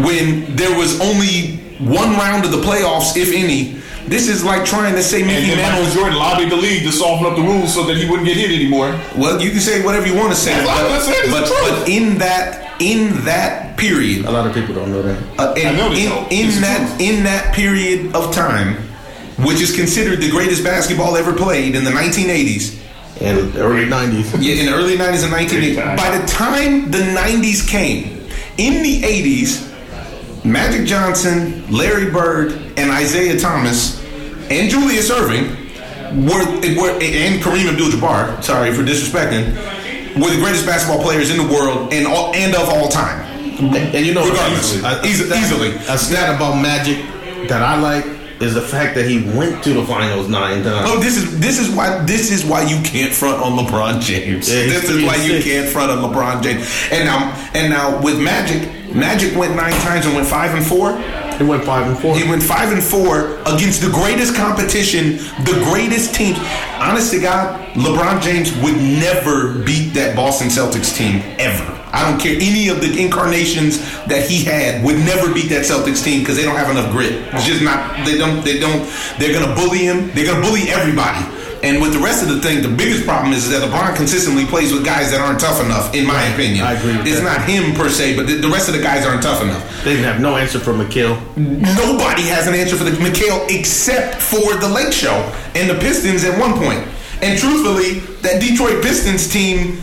when there was only one round of the playoffs, if any, this is like trying to say And Mickey then Michael Jordan lobbied the league to soften up the rules so that he wouldn't get hit anymore. Well, you can say whatever you want to say, That's what I'm but, saying, but, but in that in that period, A lot of people don't know that. uh, in, I know in, in that truth. in that period of time, which is considered the greatest basketball ever played in the 1980s. And the early nineties. Yeah, in the early 90s and 1980s. By the time the 90s came, in the 80s, Magic Johnson, Larry Bird, and Isiah Thomas, and Julius Erving were, were and Kareem Abdul-Jabbar, sorry for disrespecting, were the greatest basketball players in the world and all, and of all time. And, and you know, Regardless. a- a Easy- easily. a stat about Magic that I like is the fact that he went to the finals nine times. Oh, this is this is why this is why you can't front on LeBron James. Yeah, this is why and you can't front on LeBron James. And now and now with Magic, Magic went nine times and went five and four. He went five and four. He went five and four against the greatest competition, the greatest team. Honest to God, LeBron James would never beat that Boston Celtics team ever. I don't care any of the incarnations that he had would never beat that Celtics team because they don't have enough grit. It's just not. They don't. They don't. They're gonna bully him. They're gonna bully everybody. And with the rest of the thing, the biggest problem is that LeBron consistently plays with guys that aren't tough enough, in my opinion. I agree with it's that. not him per se, but the, the rest of the guys aren't tough enough. They have no answer for McHale. Nobody has an answer for the McHale except for the Lake Show and the Pistons at one point. And truthfully, that Detroit Pistons team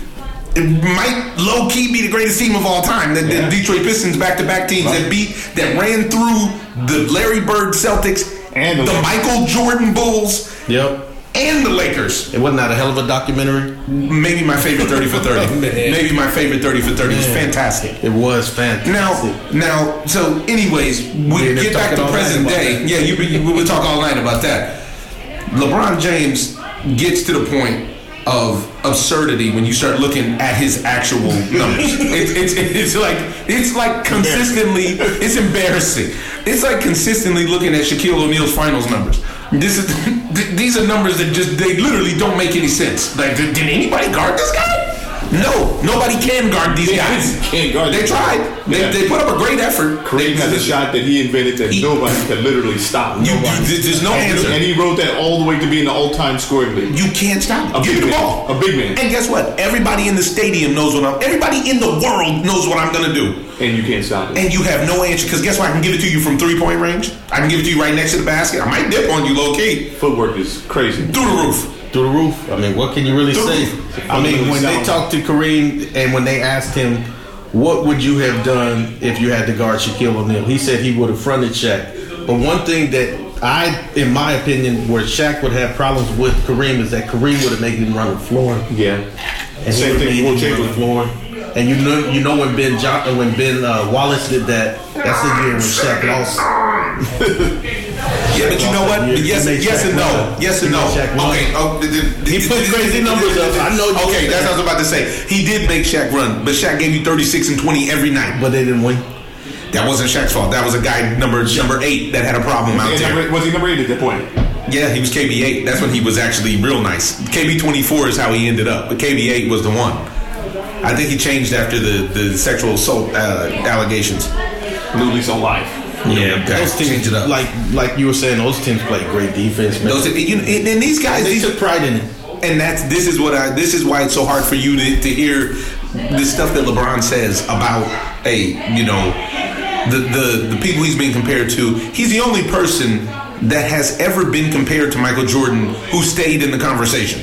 it might low key be the greatest team of all time. The, the Detroit Pistons back to back teams that beat that ran through the Larry Bird Celtics And the the Michael Jordan Bulls Yep. and the Lakers. It wasn't that a hell of a documentary. Maybe my favorite 30 for 30. Maybe my favorite 30 for 30. It was fantastic. It was fantastic. Now, now, so anyways, we We get back to present day. Yeah, you, you, we will talk all night about that. LeBron James gets to the point of absurdity when you start looking at his actual numbers. it's, it's, it's like it's like consistently it's embarrassing. It's like consistently looking at Shaquille O'Neal's finals numbers. This is these are numbers that just they literally don't make any sense. Like did, did anybody guard this guy? No, nobody can guard these guys. Can't guard They tried. They, Yeah. they put up a great effort. Kareem has a shot that he invented that He- nobody can literally stop. You, there's no and, answer. and he wrote that all the way to being the all-time scoring leader. You can't stop. A Give the man. ball. A big man. And guess what? Everybody in the stadium knows what I'm. Everybody in the world knows what I'm gonna do. And you can't stop it. And you have no answer because guess what? I can give it to you from three point range. I can give it to you right next to the basket. I might dip on you low key Footwork is crazy. through the roof. Through the roof. I mean, what can you really say? I mean, when they talked to Kareem and when they asked him, what would you have done if you had to guard Shaquille O'Neal? He said he would have fronted Shaq. But one thing that I, in my opinion, where Shaq would have problems with Kareem is that Kareem would have made him run the floor. Yeah. And Same thing Will him run the floor. And you know, you know when Ben John, when Ben uh, Wallace did that, that's the year when Shaq lost. Yeah, but you know what? You- yes, you yes and no. run. Yes and no. made Shaq run. Okay. Oh, th- th- He put th- crazy th- numbers th- up. I know you Okay, said that's what I was about to say. He did make Shaq run, but Shaq gave you 36 and 20 every night. But they didn't win. That wasn't Shaq's fault. That was a guy number number eight that had a problem out there. number- was he number eight at that point? Yeah, he was KB8. That's when he was actually real nice. KB24 is how he ended up, but KB8 was the one. I think he changed after the, the sexual assault uh, allegations. New lease on life. Yeah, Those teams, change it up. like like you were saying, those teams play great defense, man. Those, you and these guys, they these, took pride in it. and that's this is what I this is why it's so hard for you to, to hear the stuff that LeBron says about hey you know the the the people he's being compared to he's the only person that has ever been compared to Michael Jordan who stayed in the conversation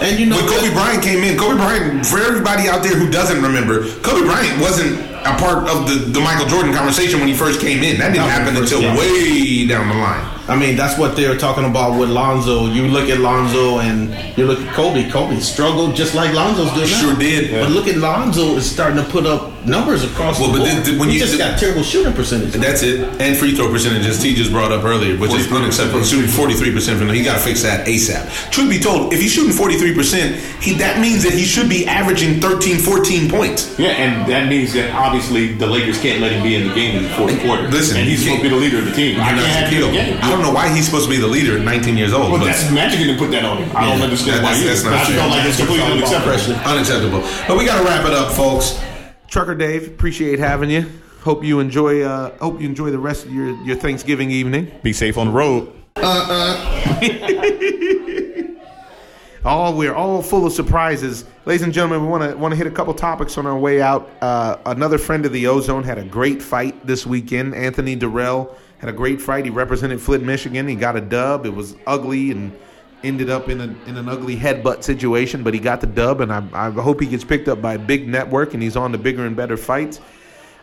And you know, when Kobe Bryant came in Kobe Bryant for everybody out there who doesn't remember Kobe Bryant wasn't a part of the, the Michael Jordan conversation when he first came in. That didn't happen until came way down the line I mean, that's what they were talking about with Lonzo. You look at Lonzo and you look at Kobe. Kobe struggled just like Lonzo's doing now. Sure did. But look at Lonzo is starting to put up numbers across Well, the but board. the- the- when he you- just got terrible shooting percentage. That's it. And free throw percentages T just brought up earlier, which is unacceptable. Shooting 43% from them. He got to fix that ASAP. Truth be told, if he's shooting 43%, he that means that he should be averaging 13, 14 points. Yeah, and that means that obviously the Lakers can't let him be in the game in the fourth quarter. Listen, and he's you supposed to be the leader of the team. I can't not have him in the Shaquille. game. I don't know why he's supposed to be the leader at 19 years old. Well, but that's Magic didn't put that on him. I don't understand that- why that's- you. that's not I fair. feel like it's completely unacceptable. unacceptable. But we got to wrap it up, folks. Trucker Dave, appreciate having you. Hope you enjoy. Uh, hope you enjoy the rest of your, your Thanksgiving evening. Be safe on the road. Uh uh. all we're all full of surprises, ladies and gentlemen. We want to want to hit a couple topics on our way out. Uh, another friend of the Ozone had a great fight this weekend. Anthony Dirrell had a great fight. He represented Flint, Michigan. He got a dub. It was ugly and ended up in a, in an ugly headbutt situation, but he got the dub. And I, I hope he gets picked up by a big network and he's on to bigger and better fights.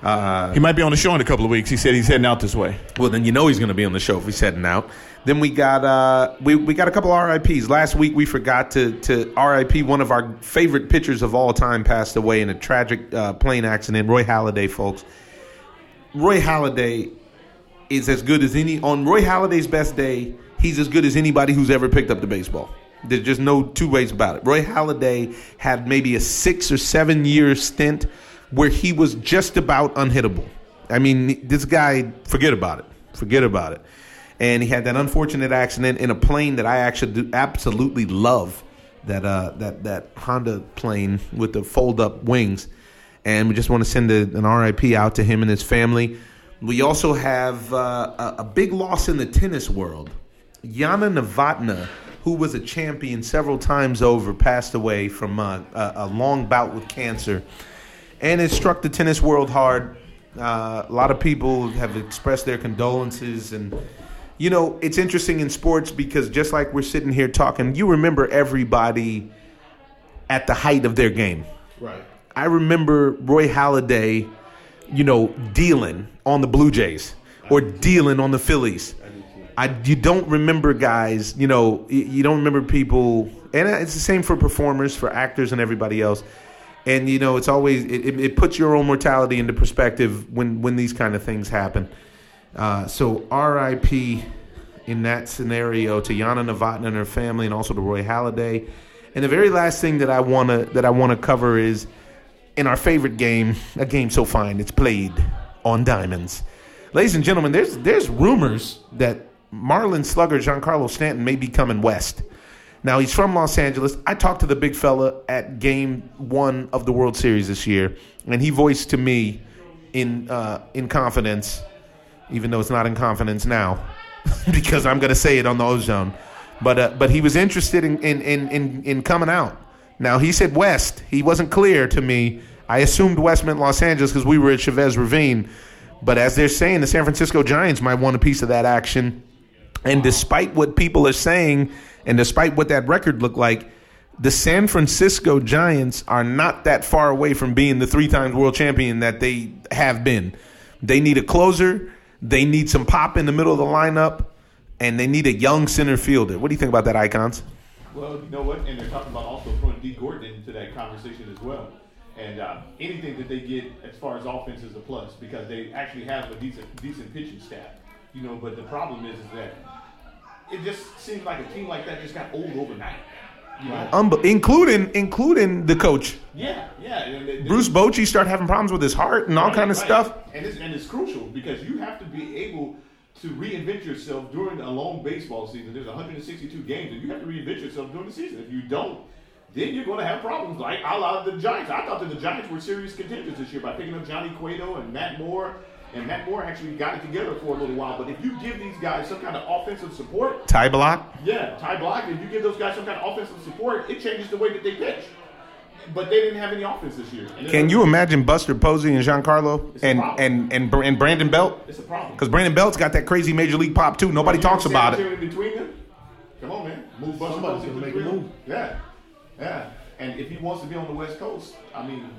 Uh, He might be on the show in a couple of weeks. He said he's heading out this way. well, then you know he's going to be on the show if he's heading out. Then we got uh, we we got a couple RIPS. Last week we forgot to to RIP one of our favorite pitchers of all time passed away in a tragic uh, plane accident. Roy Halladay, folks. Roy Halladay is as good as any on Roy Halladay's best day. He's as good as anybody who's ever picked up the baseball. There's just no two ways about it. Roy Halladay had maybe a six or seven year stint where he was just about unhittable. I mean, this guy, forget about it. Forget about it. And he had that unfortunate accident in a plane that I actually absolutely love. That uh, that that Honda plane with the fold up wings, and we just want to send a, an RIP out to him and his family. We also have uh, a, big loss in the tennis world. Jana Novotna, who was a champion several times over, passed away from uh, a, a long bout with cancer, and it struck the tennis world hard. Uh, a lot of people have expressed their condolences, and you know it's interesting in sports because just like we're sitting here talking, you remember everybody at the height of their game. Right. I remember Roy Halladay, you know, dealing on the Blue Jays or dealing on the Phillies. I you don't remember guys, you know, y- you don't remember people, and it's the same for performers, for actors, and everybody else. And you know, it's always it, it, puts your own mortality into perspective when when these kind of things happen. Uh, so R.I.P. in that scenario to Jana Novotny and her family, and also to Roy Halladay. And the very last thing that I wanna that I wanna cover is in our favorite game, a game so fine it's played on diamonds. Ladies and gentlemen, there's there's rumors that Marlin slugger Giancarlo Stanton may be coming west. Now he's from Los Angeles. I talked to the big fella at Game One of the World Series this year, and he voiced to me in uh, in confidence, even though it's not in confidence now, because I'm going to say it on the ozone. But uh, but he was interested in in, in in in coming out. Now he said West. He wasn't clear to me. I assumed West meant Los Angeles because we were at Chavez Ravine. But as they're saying, the San Francisco Giants might want a piece of that action. And despite what people are saying, and despite what that record looked like, the San Francisco Giants are not that far away from being the three times world champion that they have been. They need a closer, they need some pop in the middle of the lineup, and they need a young center fielder. What do you think about that, Icons? Well, you know what? And they're talking about also throwing Dee Gordon into that conversation as well. And uh, anything that they get as far as offense is a plus because they actually have a decent decent pitching staff. You know, but the problem is, is that it just seems like a team like that just got old overnight. You know? Unbe- including including the coach. yeah, yeah. and they- they- Bruce Bochy started having problems with his heart and all Right, kind of right. stuff. And it's, and it's crucial because you have to be able to reinvent yourself during a long baseball season. There's 162 games, and you have to reinvent yourself during the season. If you don't, then you're going to have problems like a lot of the Giants. I thought that the Giants were serious contenders this year by picking up Johnny Cueto and Matt Moore. And Matt Moore actually got it together for a little while. But if you give these guys some kind of offensive support, Ty Blach. yeah, Ty Blach, if you give those guys some kind of offensive support, it changes the way that they pitch. But they didn't have any offense this year. Can you imagine Buster Posey and Giancarlo It's and and and, and Brandon Belt? It's a problem. Because Brandon Belt's got that crazy major league pop too. Nobody talks about it. Between them. Come on, man. Move Buster Somebody's Posey gonna make a move. Yeah, yeah. And if he wants to be on the West Coast, I mean,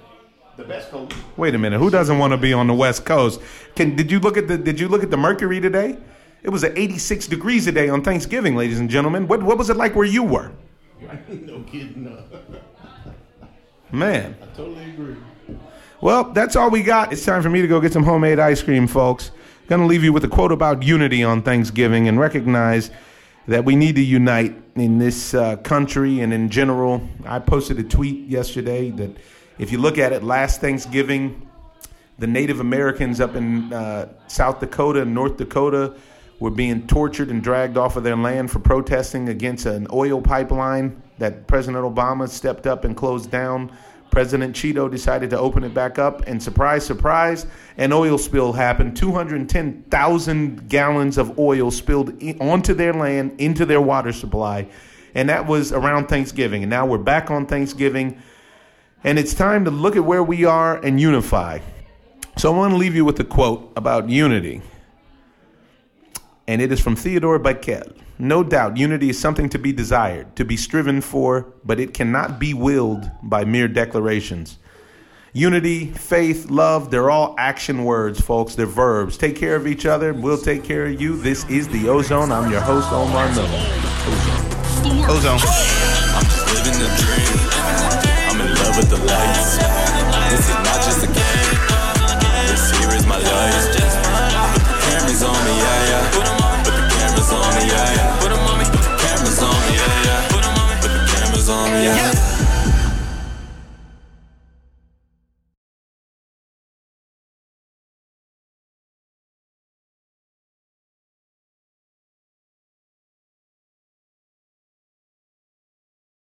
the best coast. Wait a minute. Who doesn't want to be on the West Coast? Can did you look at the did you look at the Mercury today? It was at 86 degrees today on Thanksgiving, ladies and gentlemen. What what was it like where you were? no kidding. No. Man. I totally agree. Well, that's all we got. It's time for me to go get some homemade ice cream, folks. Gonna leave you with a quote about unity on Thanksgiving and recognize that we need to unite in this uh, country and in general. I posted a tweet yesterday that if you look at it, last Thanksgiving, the Native Americans up in uh, South Dakota and North Dakota were being tortured and dragged off of their land for protesting against an oil pipeline that President Obama stepped up and closed down. President Cheeto decided to open it back up, and surprise, surprise, an oil spill happened. 210,000 gallons of oil spilled onto their land, into their water supply. And that was around Thanksgiving. And now we're back on Thanksgiving, and it's time to look at where we are and unify. So I want to leave you with a quote about unity. And it is from Theodore Bikel. No doubt, unity is something to be desired, to be striven for, but it cannot be willed by mere declarations. Unity, faith, love, they're all action words, folks. They're verbs. Take care of each other. We'll take care of you. This is The Ozone. I'm your host, Omar Miller. Ozone. Ozone. I'm just living the dream. I'm in love with the lights.